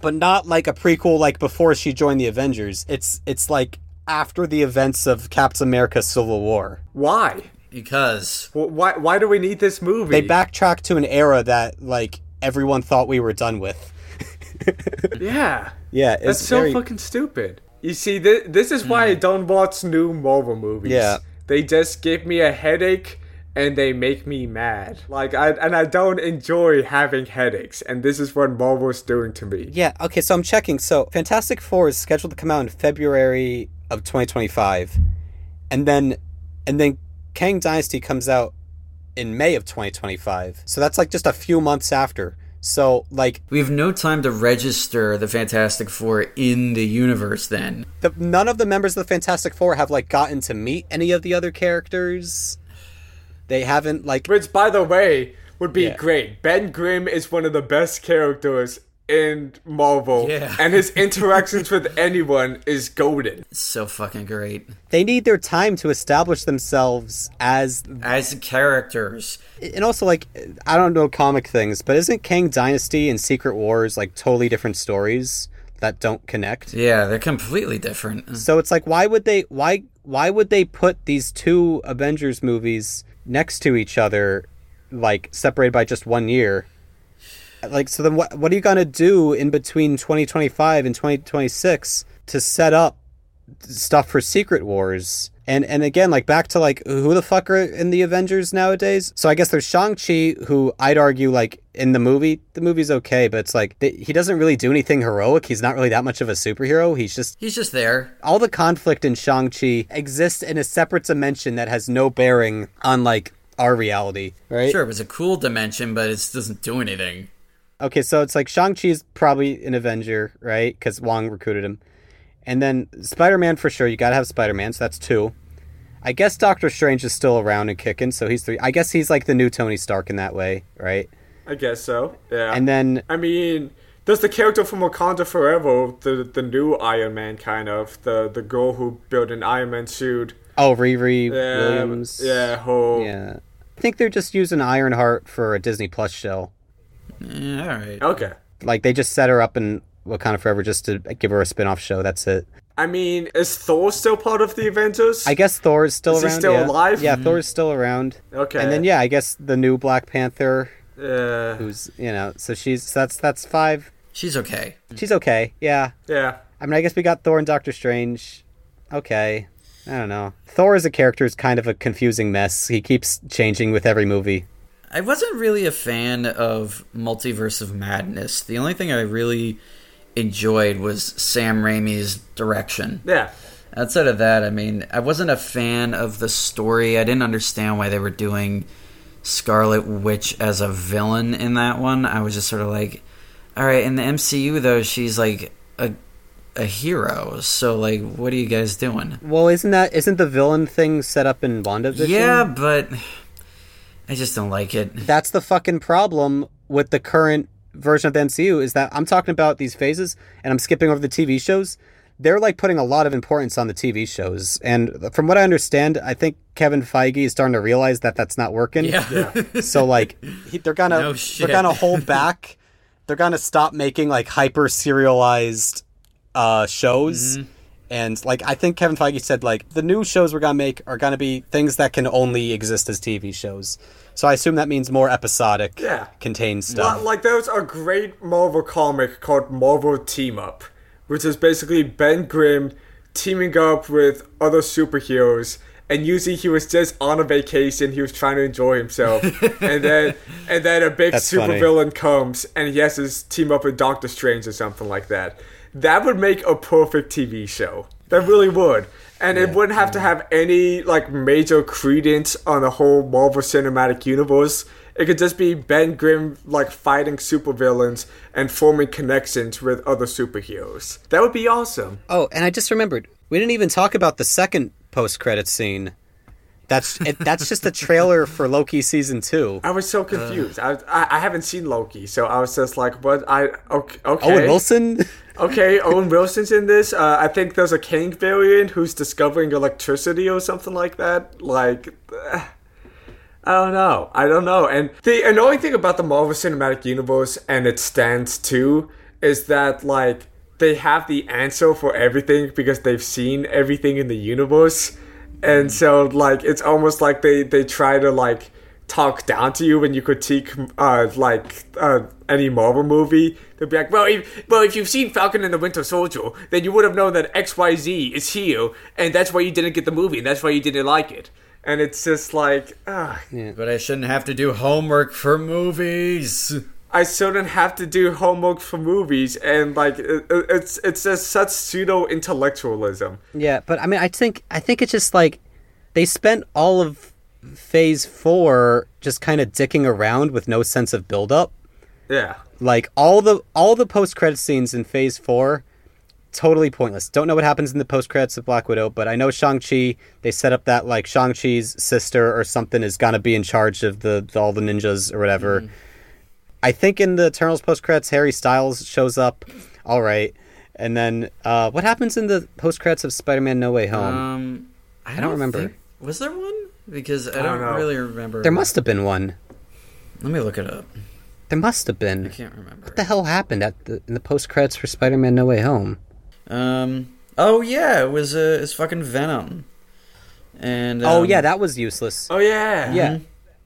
but not like a prequel like before she joined the Avengers. It's it's like after the events of Captain America: Civil War. Why? Because Wh- Why why do we need this movie? They backtrack to an era that like everyone thought we were done with. Yeah, Yeah, it's that's so very, fucking stupid. You see, th- this is why I mm. don't watch new Marvel movies. Yeah. they just give me a headache. And they make me mad. Like I and I don't enjoy having headaches, and this is what Marvel's doing to me. Yeah, okay, so I'm checking. So Fantastic Four is scheduled to come out in February of 2025. And then and then Kang Dynasty comes out in May of 2025. So that's like just a few months after. So, like, We have no time to register the Fantastic Four in the universe then. the, none of the members of the Fantastic Four have like gotten to meet any of the other characters. They haven't like Which, by the way, would be Yeah. great. Ben Grimm is one of the best characters in Marvel, Yeah. and his interactions with anyone is golden. So fucking great. they need their time to establish themselves as As characters. and also like I don't know comic things, but isn't Kang Dynasty and Secret Wars like totally different stories that don't connect? Yeah, they're completely different. So it's like why would they why why would they put these two Avengers movies next to each other like separated by just one year? Like so then what what are you going to do in between 2025 and 2026 to set up stuff for Secret Wars? And and again like back to like who the fuck are in the Avengers nowadays? So I guess there's Shang-Chi who I'd argue like in the movie the movie's okay, but it's like th- he doesn't really do anything heroic. He's not really that much of a superhero. He's just He's just there. all the conflict in Shang-Chi exists in a separate dimension that has no bearing on like our reality, right? Sure, it was a cool dimension, but it doesn't do anything. Okay, so it's like Shang-Chi is probably an Avenger, right? Because Wong recruited him. And then Spider-Man for sure, you gotta have Spider-Man, so that's two. I guess Doctor Strange is still around and kicking, so he's three. I guess he's like the new Tony Stark in that way, right? I guess so. Yeah. And then I mean, there's the character from Wakanda Forever, the the new Iron Man, kind of the the girl who built an Iron Man suit. oh Riri Yeah, Williams. yeah. Yeah. I think they're just using Ironheart for a Disney Plus show. Eh, all right. Okay. Like they just set her up in Wakanda Forever just to give her a spin-off show. That's it. I mean, is Thor still part of the Avengers? I guess Thor is still Is he still yeah. alive? Yeah, Thor is still around. Okay. And then yeah, I guess the new Black Panther, Uh, who's you know, so she's so that's that's five. She's okay. She's okay. Yeah. yeah. I mean, I guess we got Thor and Doctor Strange. Okay. I don't know. Thor as a character is kind of a confusing mess. He keeps changing with every movie. I wasn't really a fan of Multiverse of Madness. The only thing I really enjoyed was Sam Raimi's direction. Yeah. Outside of that, I mean, I wasn't a fan of the story. I didn't understand why they were doing Scarlet Witch as a villain in that one. I was just sort of like, all right, in the MCU though, she's like a a hero. So like, what are you guys doing? Well, isn't that isn't the villain thing set up in WandaVision? Yeah, but I just don't like it. That's the fucking problem with the current version of the MCU is that I'm talking about these phases and I'm skipping over the TV shows. They're like putting a lot of importance on the TV shows, and from what I understand, I think Kevin Feige is starting to realize that that's not working. Yeah. So like he, they're gonna No they're gonna hold back. They're gonna stop making like hyper serialized uh, shows. Mm-hmm. And like I think Kevin Feige said, like the new shows we're gonna make are gonna be things that can only exist as TV shows. So I assume that means more episodic, Yeah. contained stuff. Like there's a great Marvel comic called Marvel Team Up, which is basically Ben Grimm teaming up with other superheroes. And usually he was just on a vacation. He was trying to enjoy himself, and then and then a big That's supervillain comes, and he has to team up with Doctor Strange or something like that. That would make a perfect TV show. That really would, and it wouldn't have to have any like major credence on the whole Marvel Cinematic Universe. It could just be Ben Grimm like fighting supervillains and forming connections with other superheroes. That would be awesome. oh, and I just remembered we didn't even talk about the second post credit scene. That's it, that's just a trailer for Loki season two. I was so confused. I, I I haven't seen Loki, so I was just like, "What? I okay, okay. Owen Wilson. Okay, Owen Wilson's in this. Uh, I think there's a Kang variant who's discovering electricity or something like that. Like, uh, I don't know. I don't know. And the annoying thing about the Marvel Cinematic Universe and its stance too is that like they have the answer for everything because they've seen everything in the universe, and so like it's almost like they they try to like talk down to you when you critique uh like uh any Marvel movie. They'll be like, well, if, well, if you've seen Falcon and the Winter Soldier, then you would have known that X Y Z is here, and that's why you didn't get the movie, and that's why you didn't like it. And it's just like, ah, But I shouldn't have to do homework for movies. I still shouldn't have to do homework for movies, and like it, it- it's it's just such pseudo intellectualism. Yeah, but I mean, I think I think it's just like they spent all of Phase Four just kind of dicking around with no sense of build up. Yeah, like all the all the post credit scenes in Phase Four, totally pointless. Don't know what happens in the post credits of Black Widow, but I know Shang Chi. They set up that like Shang Chi's sister or something is gonna be in charge of the, the all the ninjas or whatever. Mm. I think in the Eternals post credits, Harry Styles shows up. All right, and then uh, what happens in the post credits of Spider Man No Way Home? Um, I, don't remember. think- was there one? Because I don't, don't really remember. there must have been one. Let me look it up. There must have been. I can't remember. What the hell happened at the in the post credits for Spider Man No Way Home? Um. Oh yeah, it was uh, it's fucking Venom. And oh um, yeah, that was useless. Oh yeah. Yeah.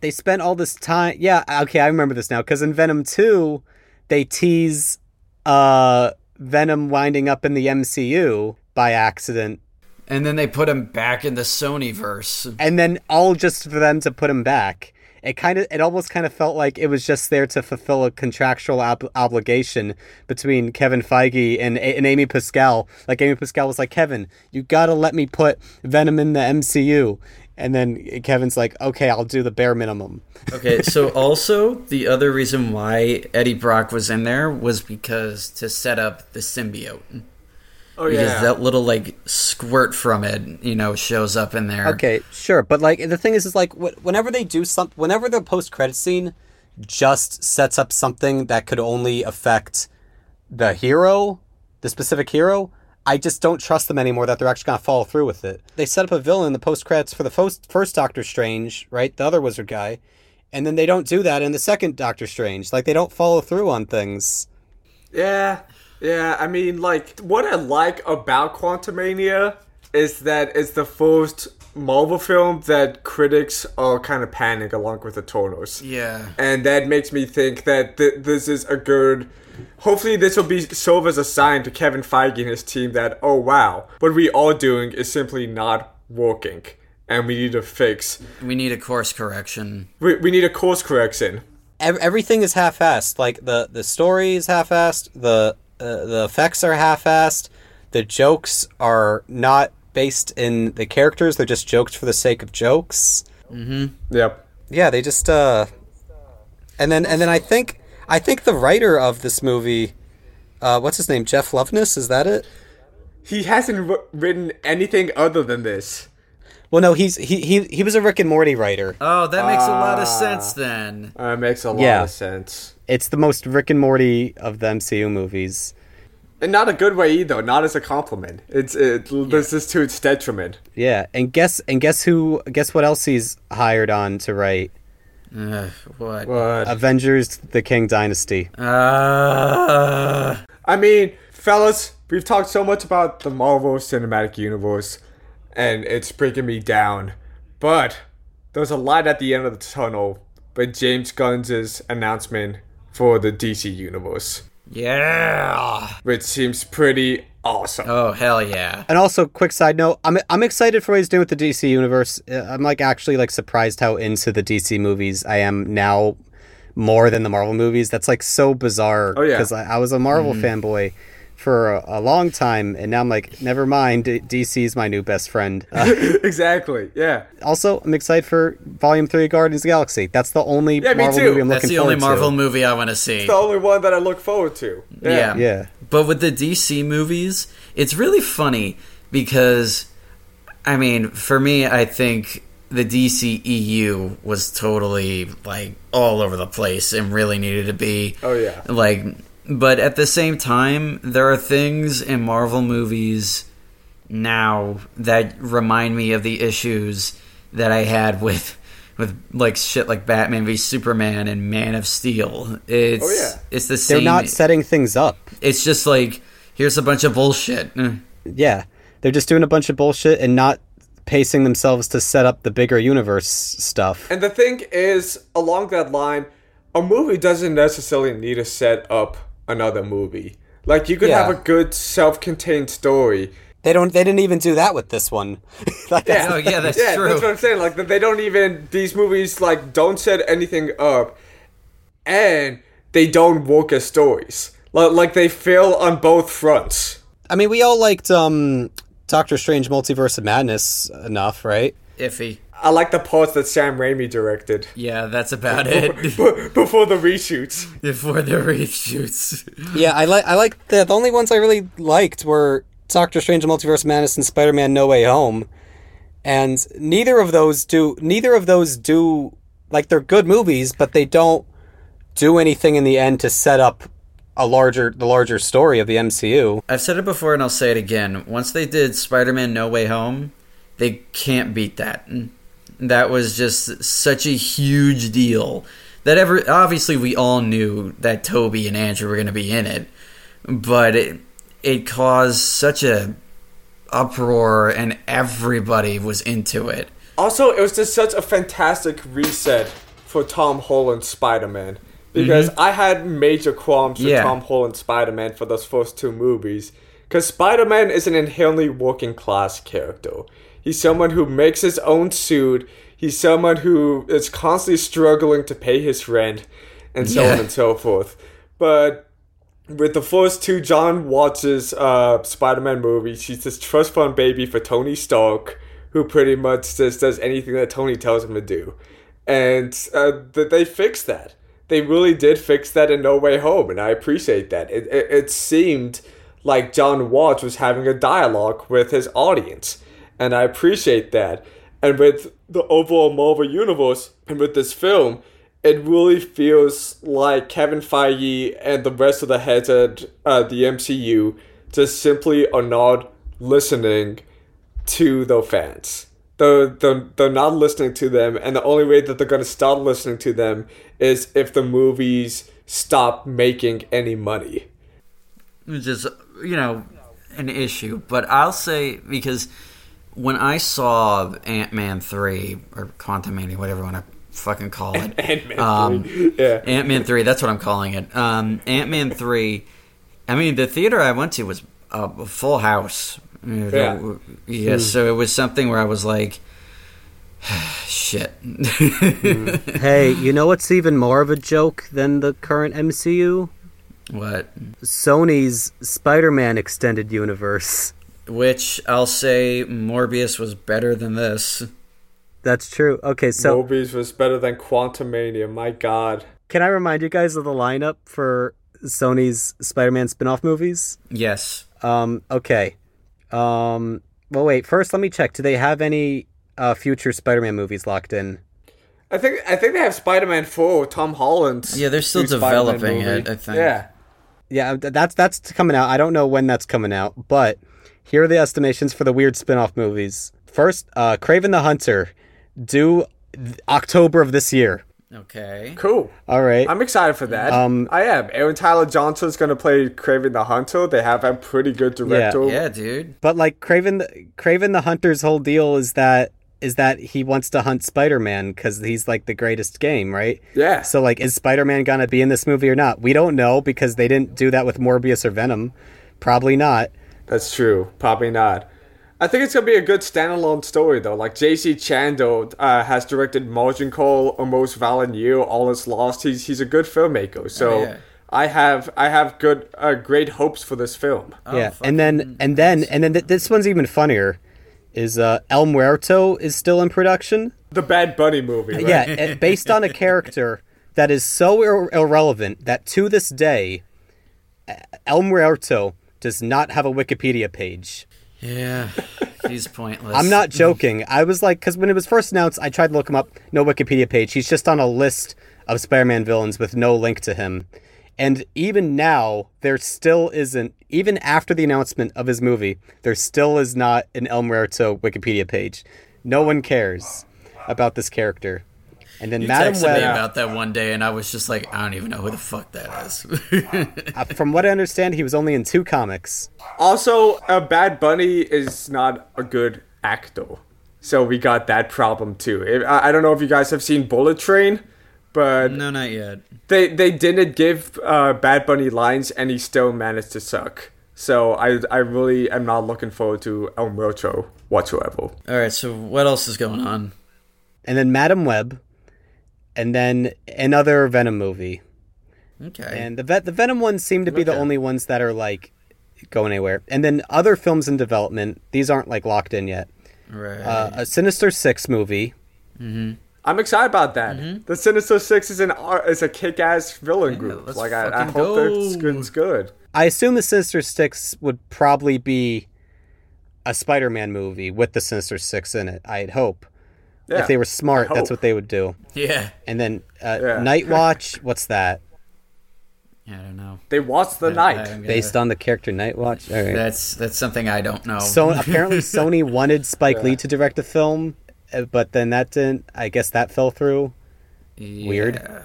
They spent all this time. Yeah, okay, I remember this now because in Venom 2, they tease uh, Venom winding up in the MCU by accident. and then they put him back in the Sony verse. And then all just for them to put him back. It kind of, it almost kind of felt like it was just there to fulfill a contractual ob- obligation between Kevin Feige and, and Amy Pascal. Like Amy Pascal was like, Kevin, you gotta let me put Venom in the MCU. And then Kevin's like, okay, I'll do the bare minimum. Okay, so also the other reason why Eddie Brock was in there was because to set up the symbiote. Oh Because yeah. that little like squirt from it, you know, shows up in there. Okay, sure, but like the thing is, is like wh- whenever they do something, whenever the post credit scene just sets up something that could only affect the hero, the specific hero, I just don't trust them anymore that they're actually gonna follow through with it. They set up a villain in the post credits for the first first Doctor Strange, right? The other wizard guy, and then they don't do that in the second Doctor Strange. Like they don't follow through on things. Yeah, yeah. I mean, like, what I like about Quantumania is that it's the first Marvel film that critics are kind of panning along with the Eternals. Yeah. And that makes me think that th- this is a good. Hopefully, this will be serve as a sign to Kevin Feige and his team that oh wow, what we are doing is simply not working, and we need to fix. We need a course correction. We, we need a course correction. Ev- everything is half-assed. Like the the story is half-assed. The uh, the effects are half-assed. The jokes are not based in the characters. They're just jokes for the sake of jokes. Mm-hmm. Yep. Yeah, they just uh, and then and then I think I think the writer of this movie, uh, what's his name? Jeff Loveness. Is that it? He hasn't wr- written anything other than this. Well, no, he's he he he was a Rick and Morty writer. Oh, that makes a lot of sense then. Uh, makes a lot Yeah. of sense. It's the most Rick and Morty of the MCU movies. And not a good way either. Not as a compliment. It's it. This is to its detriment. Yeah, and guess and guess who? Guess what else he's hired on to write? Ugh, what? But Avengers: The Kang Dynasty. Uh, I mean, fellas, we've talked so much about the Marvel Cinematic Universe, and it's breaking me down. But there's a light at the end of the tunnel with James Gunn's announcement for the DC Universe, yeah. which seems pretty awesome. Oh hell yeah. And also, quick side note: I'm I'm excited for what he's doing with the DC universe. Uh, I'm like actually like surprised how into the DC movies I am now, more than the Marvel movies. That's like so bizarre. Oh, yeah. because I, I was a Marvel fanboy for a, a long time, and now I'm like, never mind. D- DC's my new best friend. Uh, exactly. Yeah. also, I'm excited for Volume Three of Guardians of the Galaxy. That's the only Yeah, Marvel movie I'm That's looking forward to. That's the only Marvel to. movie I want to see. The only one that I look forward to. Yeah. Yeah. But with the DC movies, it's really funny because, I mean, for me, I think the DC EU was totally like all over the place and really needed to be. Oh, yeah. Like, but at the same time, there are things in Marvel movies now that remind me of the issues that I had with. With like shit like Batman v Superman and Man of Steel, it's Oh, yeah. it's the same. They're not setting things up. It's just like here's a bunch of bullshit. Yeah, they're just doing a bunch of bullshit and not pacing themselves to set up the bigger universe stuff. And the thing is, along that line, a movie doesn't necessarily need to set up another movie. Like you could Yeah. have a good self-contained story. They don't. They didn't even do that with this one. Like, that's- Oh yeah, that's yeah, true. that's what I'm saying. Like they don't even these movies like don't set anything up, and they don't work as stories. Like, like they fail on both fronts. I mean, we all liked um, Doctor Strange: Multiverse of Madness enough, right? Iffy. I like the parts that Sam Raimi directed Yeah, that's about it. before the reshoots. Before the reshoots. Yeah, I like I like the the only ones I really liked were Doctor Strange: Multiverse of Madness and Spider-Man: No Way Home, and neither of those do neither of those do like they're good movies, but they don't do anything in the end to set up a larger the larger story of the MCU. I've said it before and I'll say it again. Once they did Spider-Man No Way Home, they can't beat that. That was just such a huge deal. That ever obviously we all knew that Toby and Andrew were going to be in it, but it it caused such a uproar and everybody was into it. Also, it was just such a fantastic reset for Tom Holland's Spider-Man because mm-hmm. I had major qualms with Yeah. Tom Holland's Spider-Man for those first two movies. Because Spider-Man is an inherently working-class character. He's someone who makes his own suit. He's someone who is constantly struggling to pay his rent, and so Yeah. on and so forth. But with the first two Jon Watts's uh, Spider-Man movies, he's this trust fund baby for Tony Stark, who pretty much just does anything that Tony tells him to do, and uh, th- they fixed that. They really did fix that in No Way Home, and I appreciate that. It, it, it seemed like Jon Watts was having a dialogue with his audience, and I appreciate that. And with the overall Marvel universe, and with this film, it really feels like Kevin Feige and the rest of the heads at uh, the MCU just simply are not listening to the fans. They're, they're, they're not listening to them, and the only way that they're going to stop listening to them is if the movies stop making any money. which is you know an issue. But I'll say because when I saw Ant Man three or Quantumania, whatever you want to fucking call it, Ant-Man um, 3, yeah. Ant Man three. That's what I'm calling it. Um, Ant Man three. I mean, the theater I went to was a a full house. You Yeah. know, yeah. So it was something where I was like, shit. Hey, you know what's even more of a joke than the current MCU? what? Sony's Spider-Man extended universe. Which I'll say Morbius was better than this. That's true. Okay, so Morbius was better than Quantumania, my god. can I remind you guys of the lineup for Sony's Spider-Man spin-off movies? Yes. Um, okay. Um, well, wait. First, let me check. Do they have any uh, future Spider-Man movies locked in? I think I think they have Spider-Man 4, Tom Holland's. Yeah, they're still developing it, I think. Yeah. Yeah, that's that's coming out. I don't know when that's coming out, but here are the estimations for the weird spin-off movies. First, uh, Kraven the Hunter, due th- October of this year. Okay. Cool. All right. I'm excited for that. Um, I am. Aaron Taylor-Johnson's going to play Kraven the Hunter. They have a pretty good director. Yeah, dude. But like Kraven, the, Kraven the Hunter's whole deal is that is that he wants to hunt Spider-Man because he's like the greatest game, right? Yeah. So like, is Spider-Man gonna be in this movie or not? We don't know because they didn't do that with Morbius or Venom. Probably not. That's true. Probably not. I think it's gonna be a good standalone story though. Like J.C. Chandor uh, has directed Margin Call, A Most Violent Year, All Is Lost. He's he's a good filmmaker. So Oh, yeah. I have I have good uh, great hopes for this film. yeah, and then and then and then th- this one's even funnier. Is uh, El Muerto is still in production? The Bad Bunny movie. Right? Yeah, it- based on a character that is so ir- irrelevant that to this day, El Muerto does not have a Wikipedia page. Yeah. He's pointless. I'm not joking. I was like, because when it was first announced, I tried to look him up. No Wikipedia page. He's just on a list of Spider-Man villains with no link to him. And even now, there still isn't. Even after the announcement of his movie, there still is not an El Muerto Wikipedia page. No one cares about this character. And then You Madam texted Web, me about that one day, and I was just like, I don't even know who the fuck that is. uh, from what I understand, he was only in two comics. Also, uh, Bad Bunny is not a good actor, so we got that problem too. I, I don't know if you guys have seen Bullet Train, but no, not yet. they they didn't give uh, Bad Bunny lines, and he still managed to suck. So I I really am not looking forward to El Muerto whatsoever. All right, so what else is going on? And then Madam Web. And then another Venom movie. Okay. And the the Venom ones seem to be the only ones that are like going anywhere. And then other films in development. These aren't like locked in yet. right. Uh, a Sinister Six movie, Mm-hmm. I'm excited about that. The Sinister Six is an ar- is a kick-ass villain group. let's Like I, I hope go. it's good. It's good. I assume the Sinister Six would probably be a Spider-Man movie with the Sinister Six in it. I'd hope. Yeah. If they were smart, that's what they would do. Yeah. And then uh, Yeah. Night Watch, what's that? I don't know. They watch the I- night. Gonna- Based on the character Night Watch. All right. That's that's something I don't know. So apparently Sony wanted Spike Lee to direct a film, uh, but then that didn't. I guess that fell through. weird. Yeah.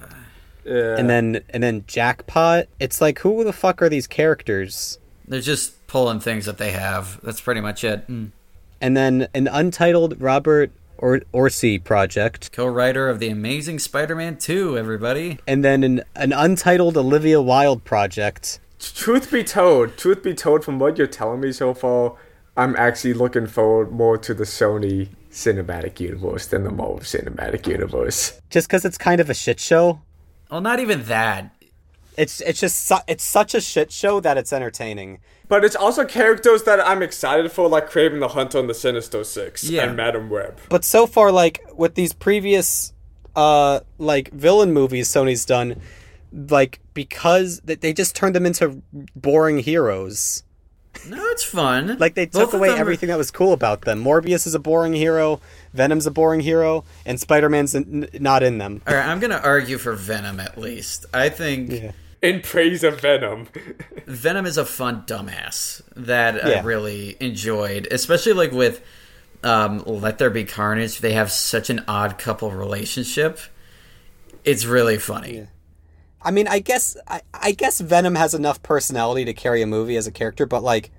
yeah. And then and then Jackpot. It's like who the fuck are these characters? They're just pulling things that they have. That's pretty much it. Mm. And then an untitled Robert or- Orci project, Co-writer of the Amazing Spider-Man 2, everybody. and then an an untitled Olivia Wilde project. truth be told, truth be told, from what you're telling me so far, I'm actually looking forward more to the Sony cinematic universe than the Marvel cinematic universe. Just because it's kind of a shit show. Well, not even that. It's it's just su- it's such a shit show that it's entertaining. But it's also characters that I'm excited for, like Kraven the Hunter and the Sinister Six Yeah. and Madam Web. But so far, like with these previous, uh, like villain movies Sony's done, like because th- they just turned them into boring heroes. No, it's fun. Like they took of away them are- everything that was cool about them. Morbius is a boring hero, Venom's a boring hero, and Spider Man's n- not in them. All right, I'm going to argue for Venom at least. I think Yeah. In praise of Venom. Venom is a fun dumbass that I really enjoyed, especially like with um, Let There Be Carnage. They have such an odd couple relationship. It's really funny. I mean, I guess I, I guess Venom has enough personality to carry a movie as a character, but like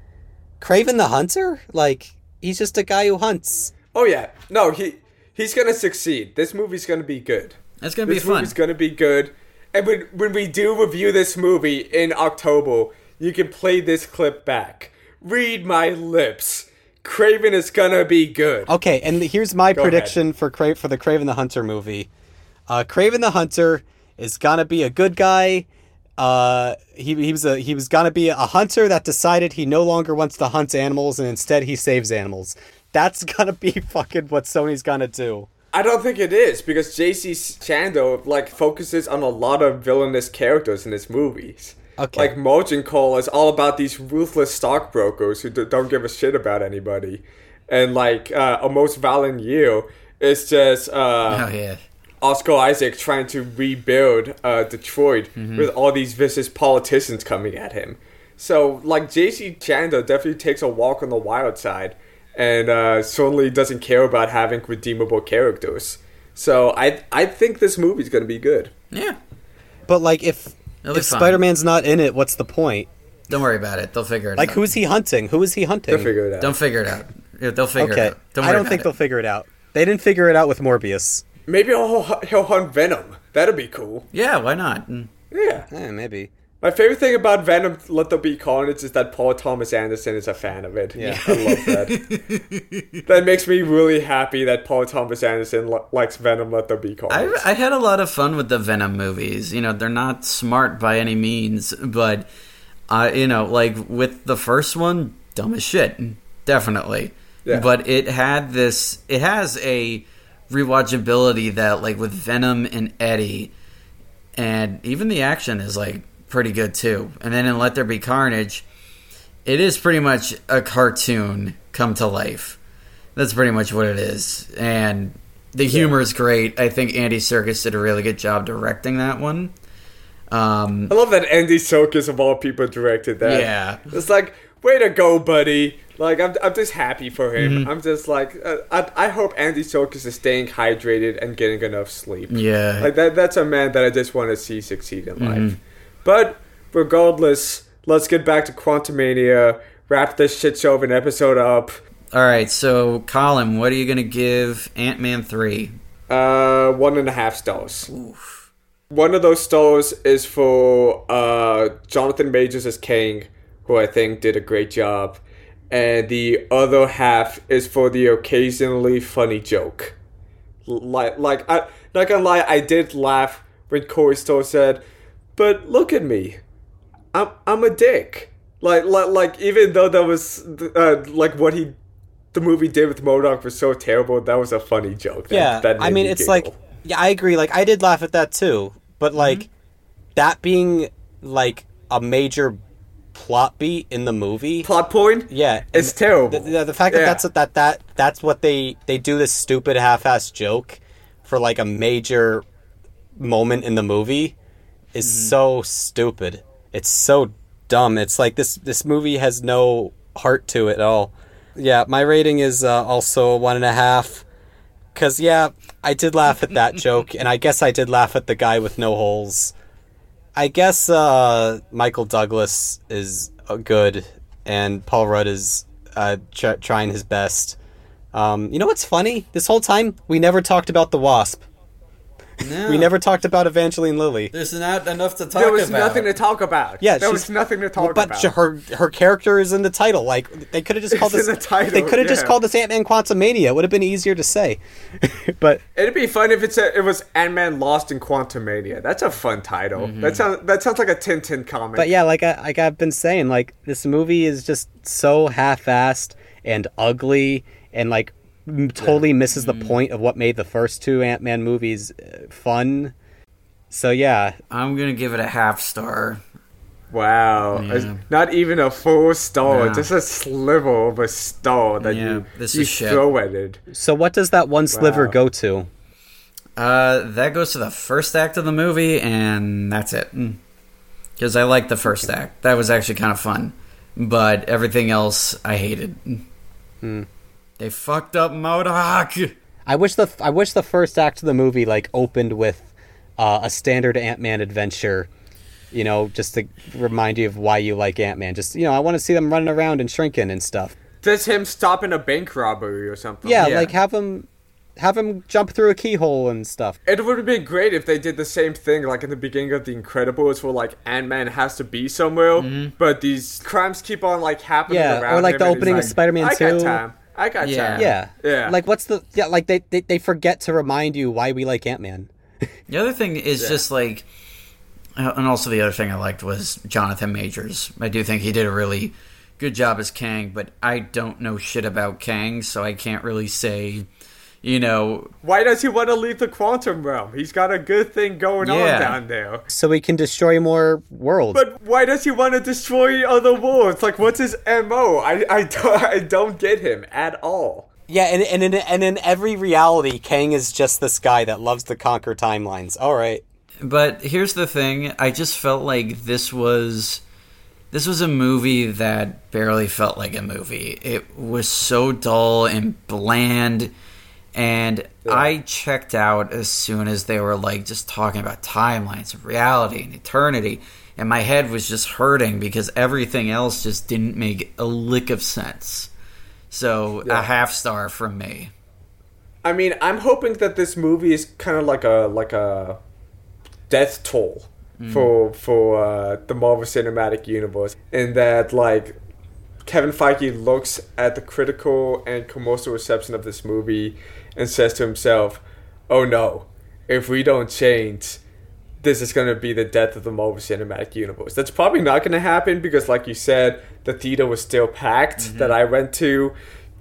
Kraven the Hunter, like he's just a guy who hunts. oh yeah, no, he he's gonna succeed. This movie's gonna be good. It's going to be This fun. movie's gonna be good. And when when we do review this movie in October, you can play this clip back. Read my lips. Kraven is gonna be good. Okay, and here's my Go prediction for Cra- for the Kraven the Hunter movie. Uh, Kraven the Hunter is gonna be a good guy. Uh, he, he was a he was gonna be a hunter that decided he no longer wants to hunt animals and instead he saves animals. That's gonna be fucking what Sony's gonna do. I don't think it is because J.C. Chandor like focuses on a lot of villainous characters in his movies. Okay. Like Margin Call is all about these ruthless stockbrokers who d- don't give a shit about anybody, and like uh, a most violent year is just uh, oh, yeah. Oscar Isaac trying to rebuild uh, Detroit with all these vicious politicians coming at him. So, like, J.C. Chandor definitely takes a walk on the wild side and uh, certainly doesn't care about having redeemable characters. So, I I think this movie's going to be good. Yeah. But like if if fun. Spider Man's not in it, what's the point? Don't worry about it. They'll figure it Like out. Like who's he hunting? Who is he hunting? They'll figure it out. Don't figure it out. Yeah, they'll figure okay, it out. Don't I don't about think it. they'll figure it out. They didn't figure it out with Morbius. Maybe he'll, he'll hunt Venom. That'd be cool. Yeah, why not? Mm. Yeah. Eh, maybe. My favorite thing about Venom Let There Be Carnage is that Paul Thomas Anderson is a fan of it. Yeah. I love that. that makes me really happy that Paul Thomas Anderson li- likes Venom Let There Be Carnage. I, I had a lot of fun with the Venom movies. You know, they're not smart by any means, but uh, you know, like with the first one, dumb as shit, definitely. Yeah. But it had this. It has a rewatchability that, like, with Venom and Eddie, and even the action is like pretty good too. And then in Let There Be Carnage, it is pretty much a cartoon come to life. That's pretty much what it is. And the humor is great. I think Andy Serkis did a really good job directing that one. Um, I love that Andy Serkis of all people directed that. Yeah. It's like, way to go, buddy. Like, I'm, I'm just happy for him. Mm-hmm. I'm just like, uh, I, I hope Andy Serkis is staying hydrated and getting enough sleep. yeah. Like, that, that's a man that I just want to see succeed in Mm-hmm. life. But, regardless, let's get back to Quantumania, wrap this shit show of an episode up. All right, so Colin, what are you going to give Ant Man 3? Uh, one and a half stars. One of those stars is for uh, Jonathan Majors as Kang, who I think did a great job, and the other half is for the occasionally funny joke. Like, like I not gonna lie, I did laugh when Corey Stoll said, "But look at me, I'm I'm a dick." Like, like, like even though that was uh, like what he the movie did with MODOK was so terrible. That was a funny joke. That, yeah, that I mean, me it's giggle. like, yeah, I agree. Like, I did laugh at that too, but Mm-hmm. like, that being like a major plot beat in the movie, plot point. yeah, it's terrible. The, the, the fact that Yeah. that's that that that's what they they do this stupid half-ass joke for like a major moment in the movie is Mm-hmm. so stupid. It's so dumb. It's like this this movie has no heart to it at all. Yeah, my rating is uh, also one and a half. Cause yeah, I did laugh at that joke, and I guess I did laugh at the guy with no holes. I guess uh, Michael Douglas is uh, good, and Paul Rudd is uh, tr- trying his best. Um, you know what's funny? This whole time we never talked about the Wasp. No, We never talked about Evangeline Lilly. There's not enough to talk about. there was about. nothing to talk about. Yeah, there she's- was nothing to talk but about. But her her character is in the title. Like they could have just called It's this. in the title, they could have just called this Ant Man Quantumania. It would have been easier to say. but It'd be fun if it's a, it was Ant Man Lost in Quantumania. That's a fun title. Mm-hmm. That sounds that sounds like a Tintin comic. But yeah, like I like I've been saying, like this movie is just so half-assed and ugly, and like m- totally misses the point of what made the first two Ant Man movies uh, fun. So yeah, I'm gonna give it a half star. Wow, Yeah. Not even a full star, No. just a sliver of a star that Yeah, you this you is shit. throw at it. so what does that one sliver Wow. go to? Uh, that goes to the first act of the movie, and that's it. Because I liked the first act. That was actually kind of fun. But everything else, I hated. Hmm. They fucked up MODOK. I wish the I wish the first act of the movie like opened with uh, a standard Ant Man adventure. You know, just to remind you of why you like Ant Man. Just you know, I want to see them running around and shrinking and stuff. Just him stopping a bank robbery or something. Yeah, Yeah. like have him have him jump through a keyhole and stuff. It would have been great if they did the same thing, like in the beginning of The Incredibles, where like Ant Man has to be somewhere, but these crimes keep on like happening Mm-hmm. Yeah, or like him, the and he's opening of Spider-Man I 2. got time. I got Yeah. time. Yeah, Yeah. Like what's the yeah? Like they they, they forget to remind you why we like Ant Man. The other thing is just like, uh, and also the other thing I liked was Jonathan Majors. I do think he did a really good job as Kang, but I don't know shit about Kang, so I can't really say, you know, Why does he want to leave the quantum realm? He's got a good thing going Yeah. on down there. So we can destroy more worlds. But why does he want to destroy other worlds? Like, what's his mo? I, I, don't, I don't get him at all. yeah, and and in and in every reality, Kang is just this guy that loves to conquer timelines. All right. But here's the thing: I just felt like this was this was a movie that barely felt like a movie. It was so dull and bland, and I checked out as soon as they were like just talking about timelines of reality and eternity, and my head was just hurting because everything else just didn't make a lick of sense. So a half star from me. I mean, I'm hoping that this movie is kind of like a like a death toll for for uh, the Marvel Cinematic Universe, and that like Kevin Feige looks at the critical and commercial reception of this movie and says to himself, "Oh no, if we don't change." This is going to be the death of the Marvel Cinematic Universe. That's probably not going to happen because, like you said, the theater was still packed mm-hmm. that I went to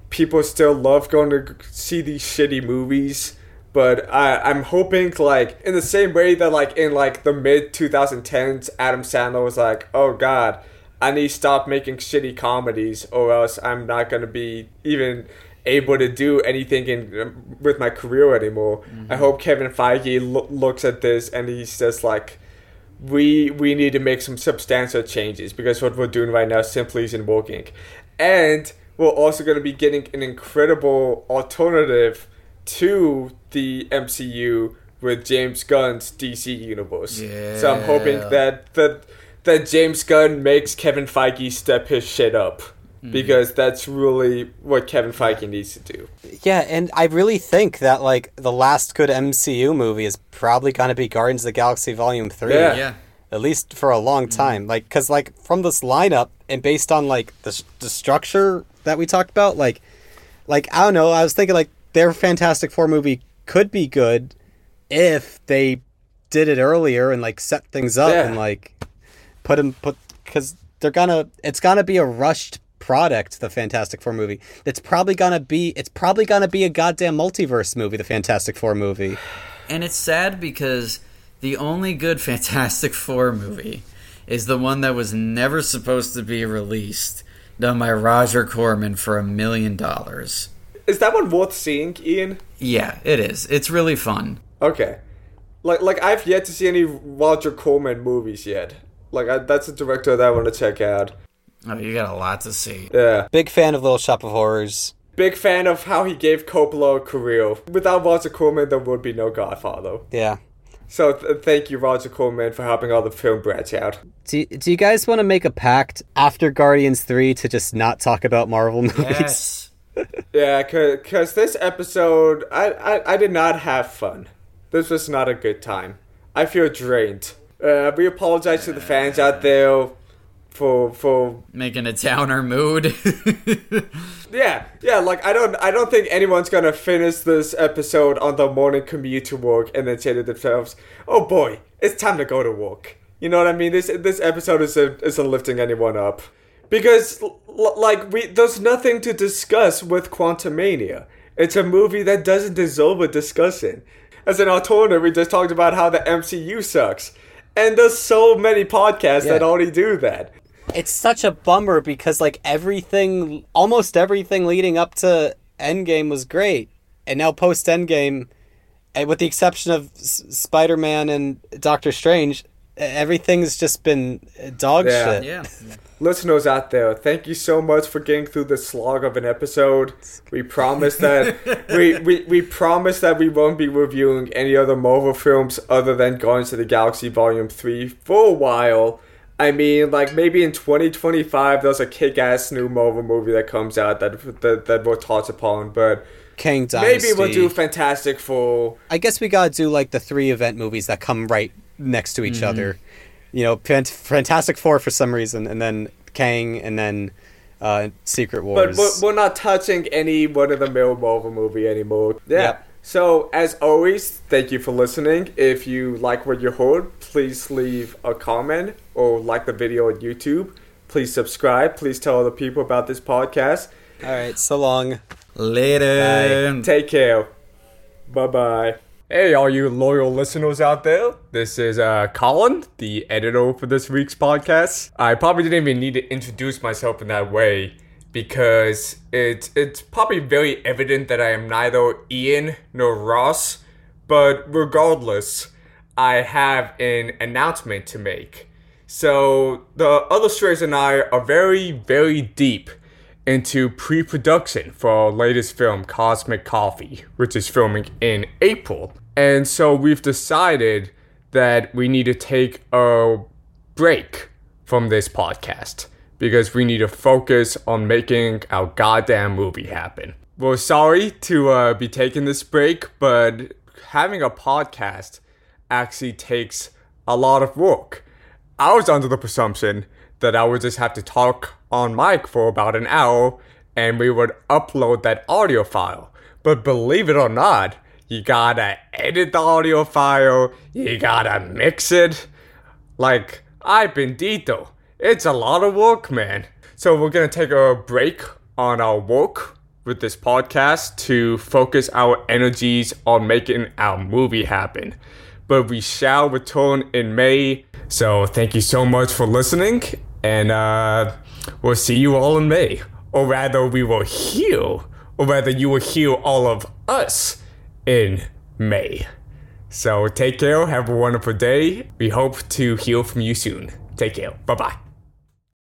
people still love going to see these shitty movies but I, i'm hoping like in the same way that like in like the mid 2010s adam sandler was like oh god i need to stop making shitty comedies or else i'm not going to be even able to do anything in with my career anymore i mm-hmm. hope kevin feige lo- looks at this and he's just like we we need to make some substantial changes because what we're doing right now simply isn't working. And we're also going to be getting an incredible alternative to the MCU with James Gunn's DC universe. So I'm hoping that that that James Gunn makes Kevin Feige step his shit up. Mm-hmm. Because that's really what Kevin Feige needs to do. Yeah, and I really think that like the last good MCU movie is probably going to be Guardians of the Galaxy Volume 3. Yeah. Yeah. At least for a long mm-hmm. time. Like cuz like from this lineup and based on like the the structure that we talked about like like I don't know, I was thinking like their Fantastic Four movie could be good if they did it earlier and like set things up Yeah. and like put them put cuz they're gonna it's gonna be a rushed product, the Fantastic Four movie, that's probably gonna be it's probably gonna be a goddamn multiverse movie, the Fantastic Four movie. And it's sad because the only good Fantastic Four movie is the one that was never supposed to be released, done by Roger Corman for a million dollars. Is that one worth seeing, Ian? Yeah, it is. It's really fun. Okay. Like, like I've yet to see any Roger Corman movies yet. Like, I, that's a director that I want to check out. Oh, you got a lot to see. Yeah. Big fan of Little Shop of Horrors. Big fan of how he gave Coppola a career. Without Roger Corman, there would be no Godfather. Yeah. So th- thank you, Roger Corman, for helping all the film branch out. Do, do you guys want to make a pact after Guardians 3 to just not talk about Marvel movies? Yes. Yeah, because this episode, I, I, I did not have fun. This was not a good time. I feel drained. Uh, we apologize to the fans out there for for Making a downer mood. yeah yeah like I don't I don't think anyone's gonna finish this episode on the morning commute to work and then say to themselves, oh boy, it's time to go to work. You know what I mean? This this episode isn't isn't lifting anyone up because l- like we there's nothing to discuss with Quantumania. It's a movie that doesn't deserve a discussion. As an alternative, we just talked about how the MCU sucks. And there's so many podcasts Yeah. that already do that. It's such a bummer because like everything, almost everything leading up to Endgame was great, and now post Endgame, and eh, with the exception of S- Spider-Man and Doctor Strange, everything's just been eh, dog Yeah. shit. yeah. Listeners out there, thank you so much for getting through the slog of an episode. We promise that we, we we promise that we won't be reviewing any other Marvel films other than Guardians of the Galaxy Volume Three for a while. I mean, like maybe in 2025, there's a kick-ass new Marvel movie that comes out that that, that we'll touch upon, but Kang Dynasty. maybe we'll do Fantastic Four. I guess we gotta do like the three event movies that come right next to each mm-hmm. other. You know, Fantastic Four for some reason, and then Kang, and then uh, Secret But Wars. we're, we're not touching any one of the mill Marvel movie anymore. Yeah. Yep. So as always, thank you for listening. If you like what you heard, please leave a comment or like the video on YouTube. Please subscribe. Please tell other people about this podcast. All right, so long. Later. Take care. Bye bye. Hey, all you loyal listeners out there. This is uh, Colin, the editor for this week's podcast. I probably didn't even need to introduce myself in that way because it's it's probably very evident that I am neither Ian nor Ross. But regardless, I have an announcement to make. So the illustrators and I are very, very deep into pre-production for our latest film, Cosmic Coffee, which is filming in April. And so we've decided that we need to take a break from this podcast because we need to focus on making our goddamn movie happen. We're sorry to uh, be taking this break, but having a podcast actually takes a lot of work. I was under the presumption that I would just have to talk on mic for about an hour and we would upload that audio file. But believe it or not, you gotta edit the audio file, you gotta mix it. Like, I've been Dito. It's a lot of work, man. So we're gonna take a break on our work with this podcast to focus our energies on making our movie happen. But we shall return in May. So thank you so much for listening, and uh, we'll see you all in May. Or rather, we will hear, or rather, you will hear all of us in May. So take care, have a wonderful day. We hope to hear from you soon. Take care. Bye bye.